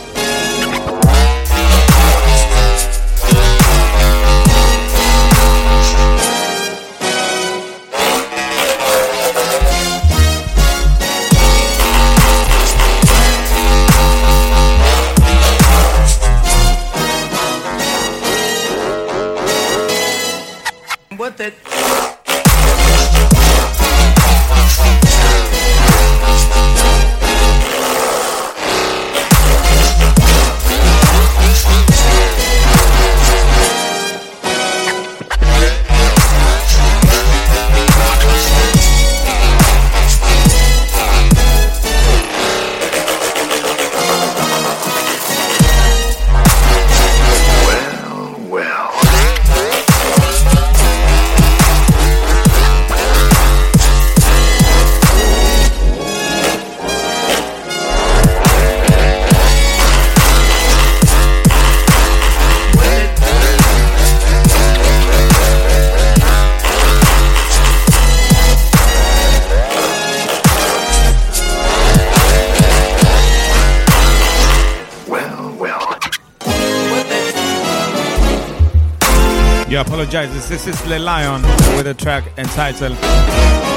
This is Le Lion with a track entitled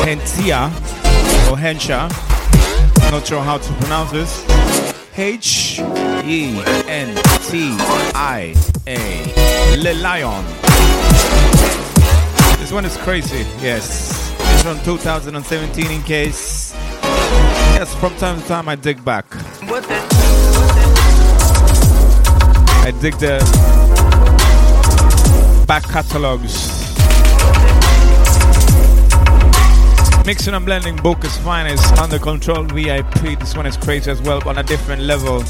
Hentia or Hensha. Not sure how to pronounce this. H E N T I A. Le Lion. This one is crazy. Yes. It's from 2017 in case. Yes, from time to time I dig back. I dig the back catalogs. Mixing and blending Bukez Finezt under control VIP. This one is crazy as well on a different level.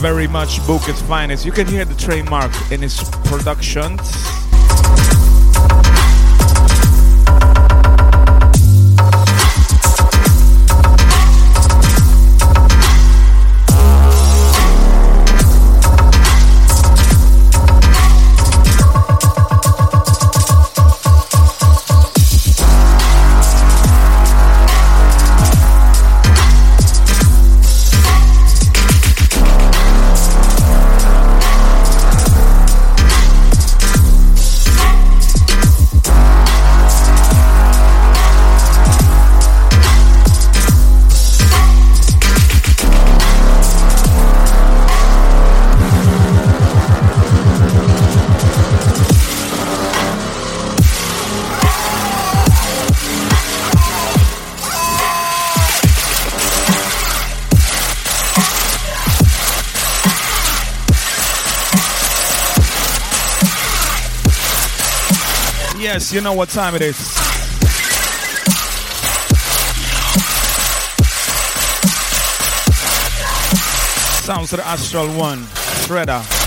Very much Bukez Finezt. You can hear the trademark in his productions. You know what time it is. Sounds of the Astral One, Shredder.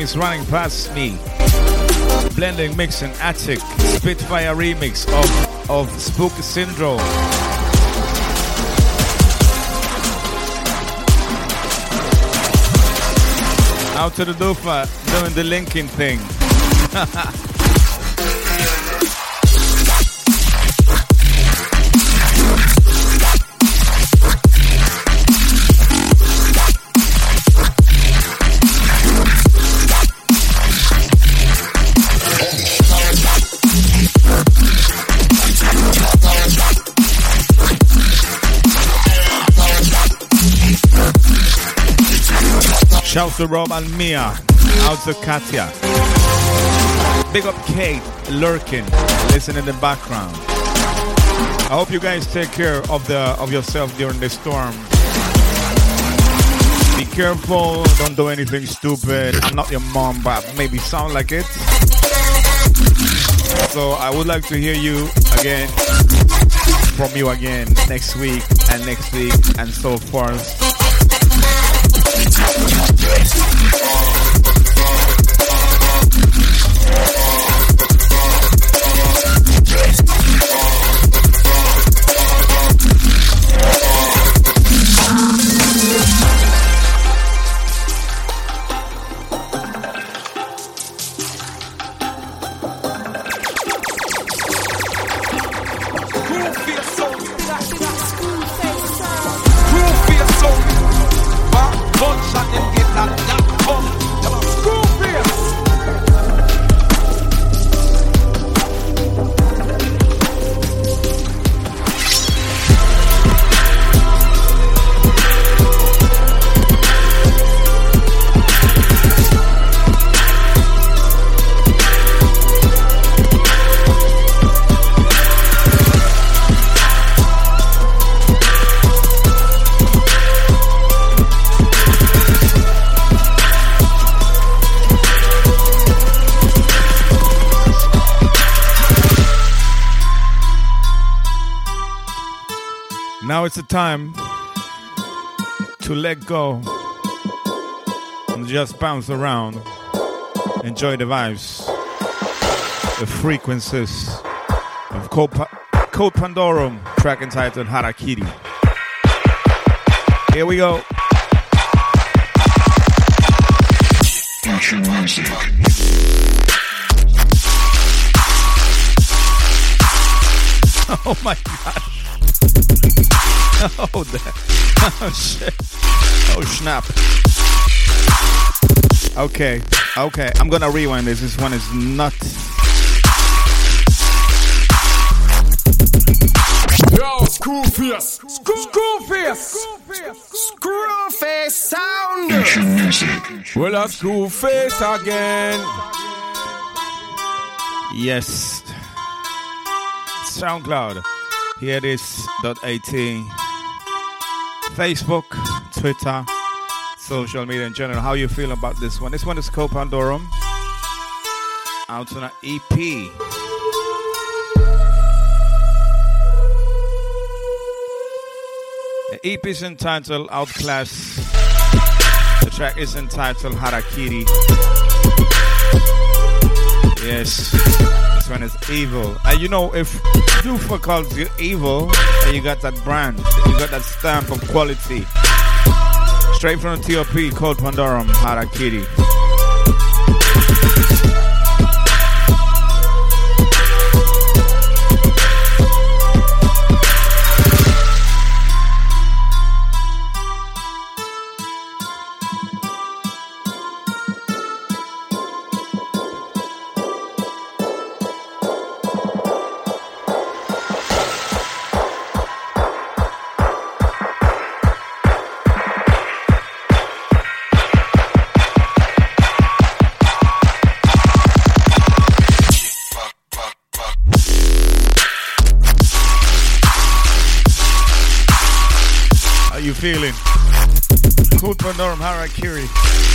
Time is running past me. Blending, mixing, attic, Spitfire remix of, of Spooky Syndrome. Out to the doofa doing the linking thing. (laughs) Shout to Rob and Mia. Out to Katya. Big up Kate lurking, listen in the background. I hope you guys take care of the of yourself during the storm. Be careful, don't do anything stupid. I'm not your mom, but maybe sound like it. So I would like to hear you again from you again next week and next week and so forth. Time to let go and just bounce around. Enjoy the vibes, the frequencies of Code, pa- Code Pandorum, track entitled Harakiri. Here we go. (laughs) Oh my. (laughs) Oh, that. (laughs) oh shit. Oh snap. Okay, okay. I'm gonna rewind this. This one is nuts. Yo, screw face. Screw, screw face. Screw face sound. Well, I screw face again. Yes. SoundCloud. Here it is. Dot at. Facebook, Twitter, social media in general. How you feel about this one? This one is Code Pandorum. Out on an EP. The EP is entitled Outclass. The track is entitled Harakiri. Yes, one is evil. And you know, if Dufa calls you evil, and you got that brand, you got that stamp of quality. Straight from the TOP Code Pandorum Harakiri. Pandorum Harakiri.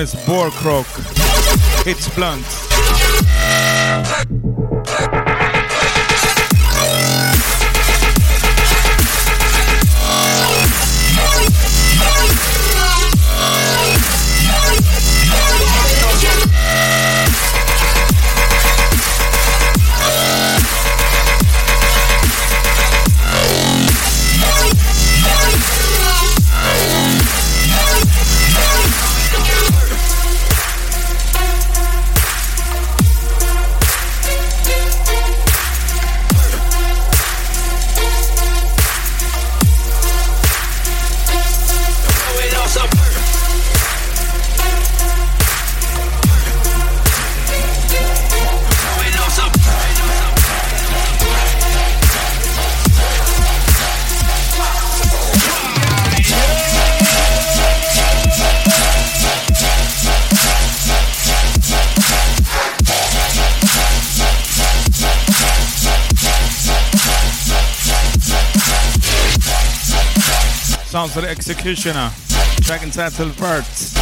One is Boar Croak. It's blunt. Executioner. Track entitled Birds.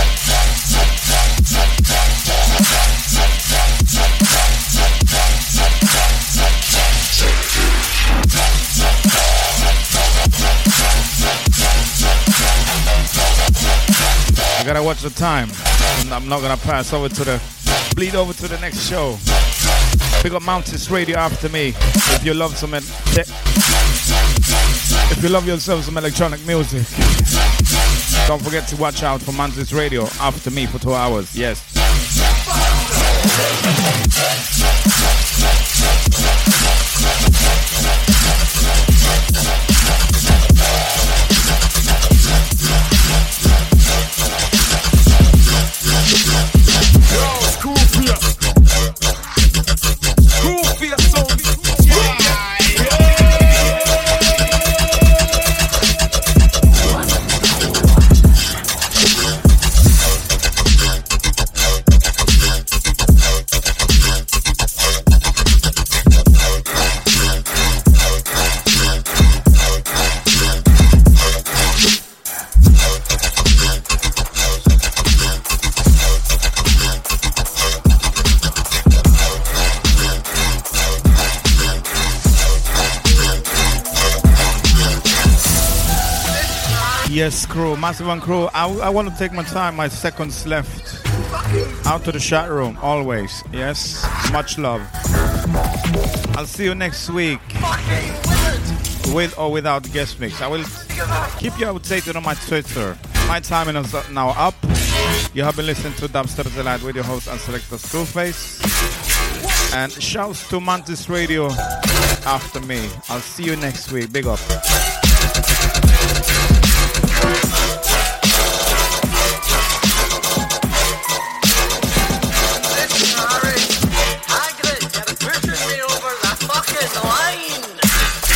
I gotta watch the time. I'm not gonna pass over to the bleed over to the next show. Pick up Mantis Radio after me. If you love some if you love yourself some electronic music, don't forget to watch out for Mantis Radio after me for two hours. Yes. Crew, massive and crew. I, I want to take my time, my seconds left. Out to the chat room, always. Yes, much love. I'll see you next week. With or without guest mix. I will keep you updated on my Twitter. My timing is now up. You have been listening to Dubstep Delight with your host and selector Screwface. And shouts to Mantis Radio after me. I'll see you next week. Big up.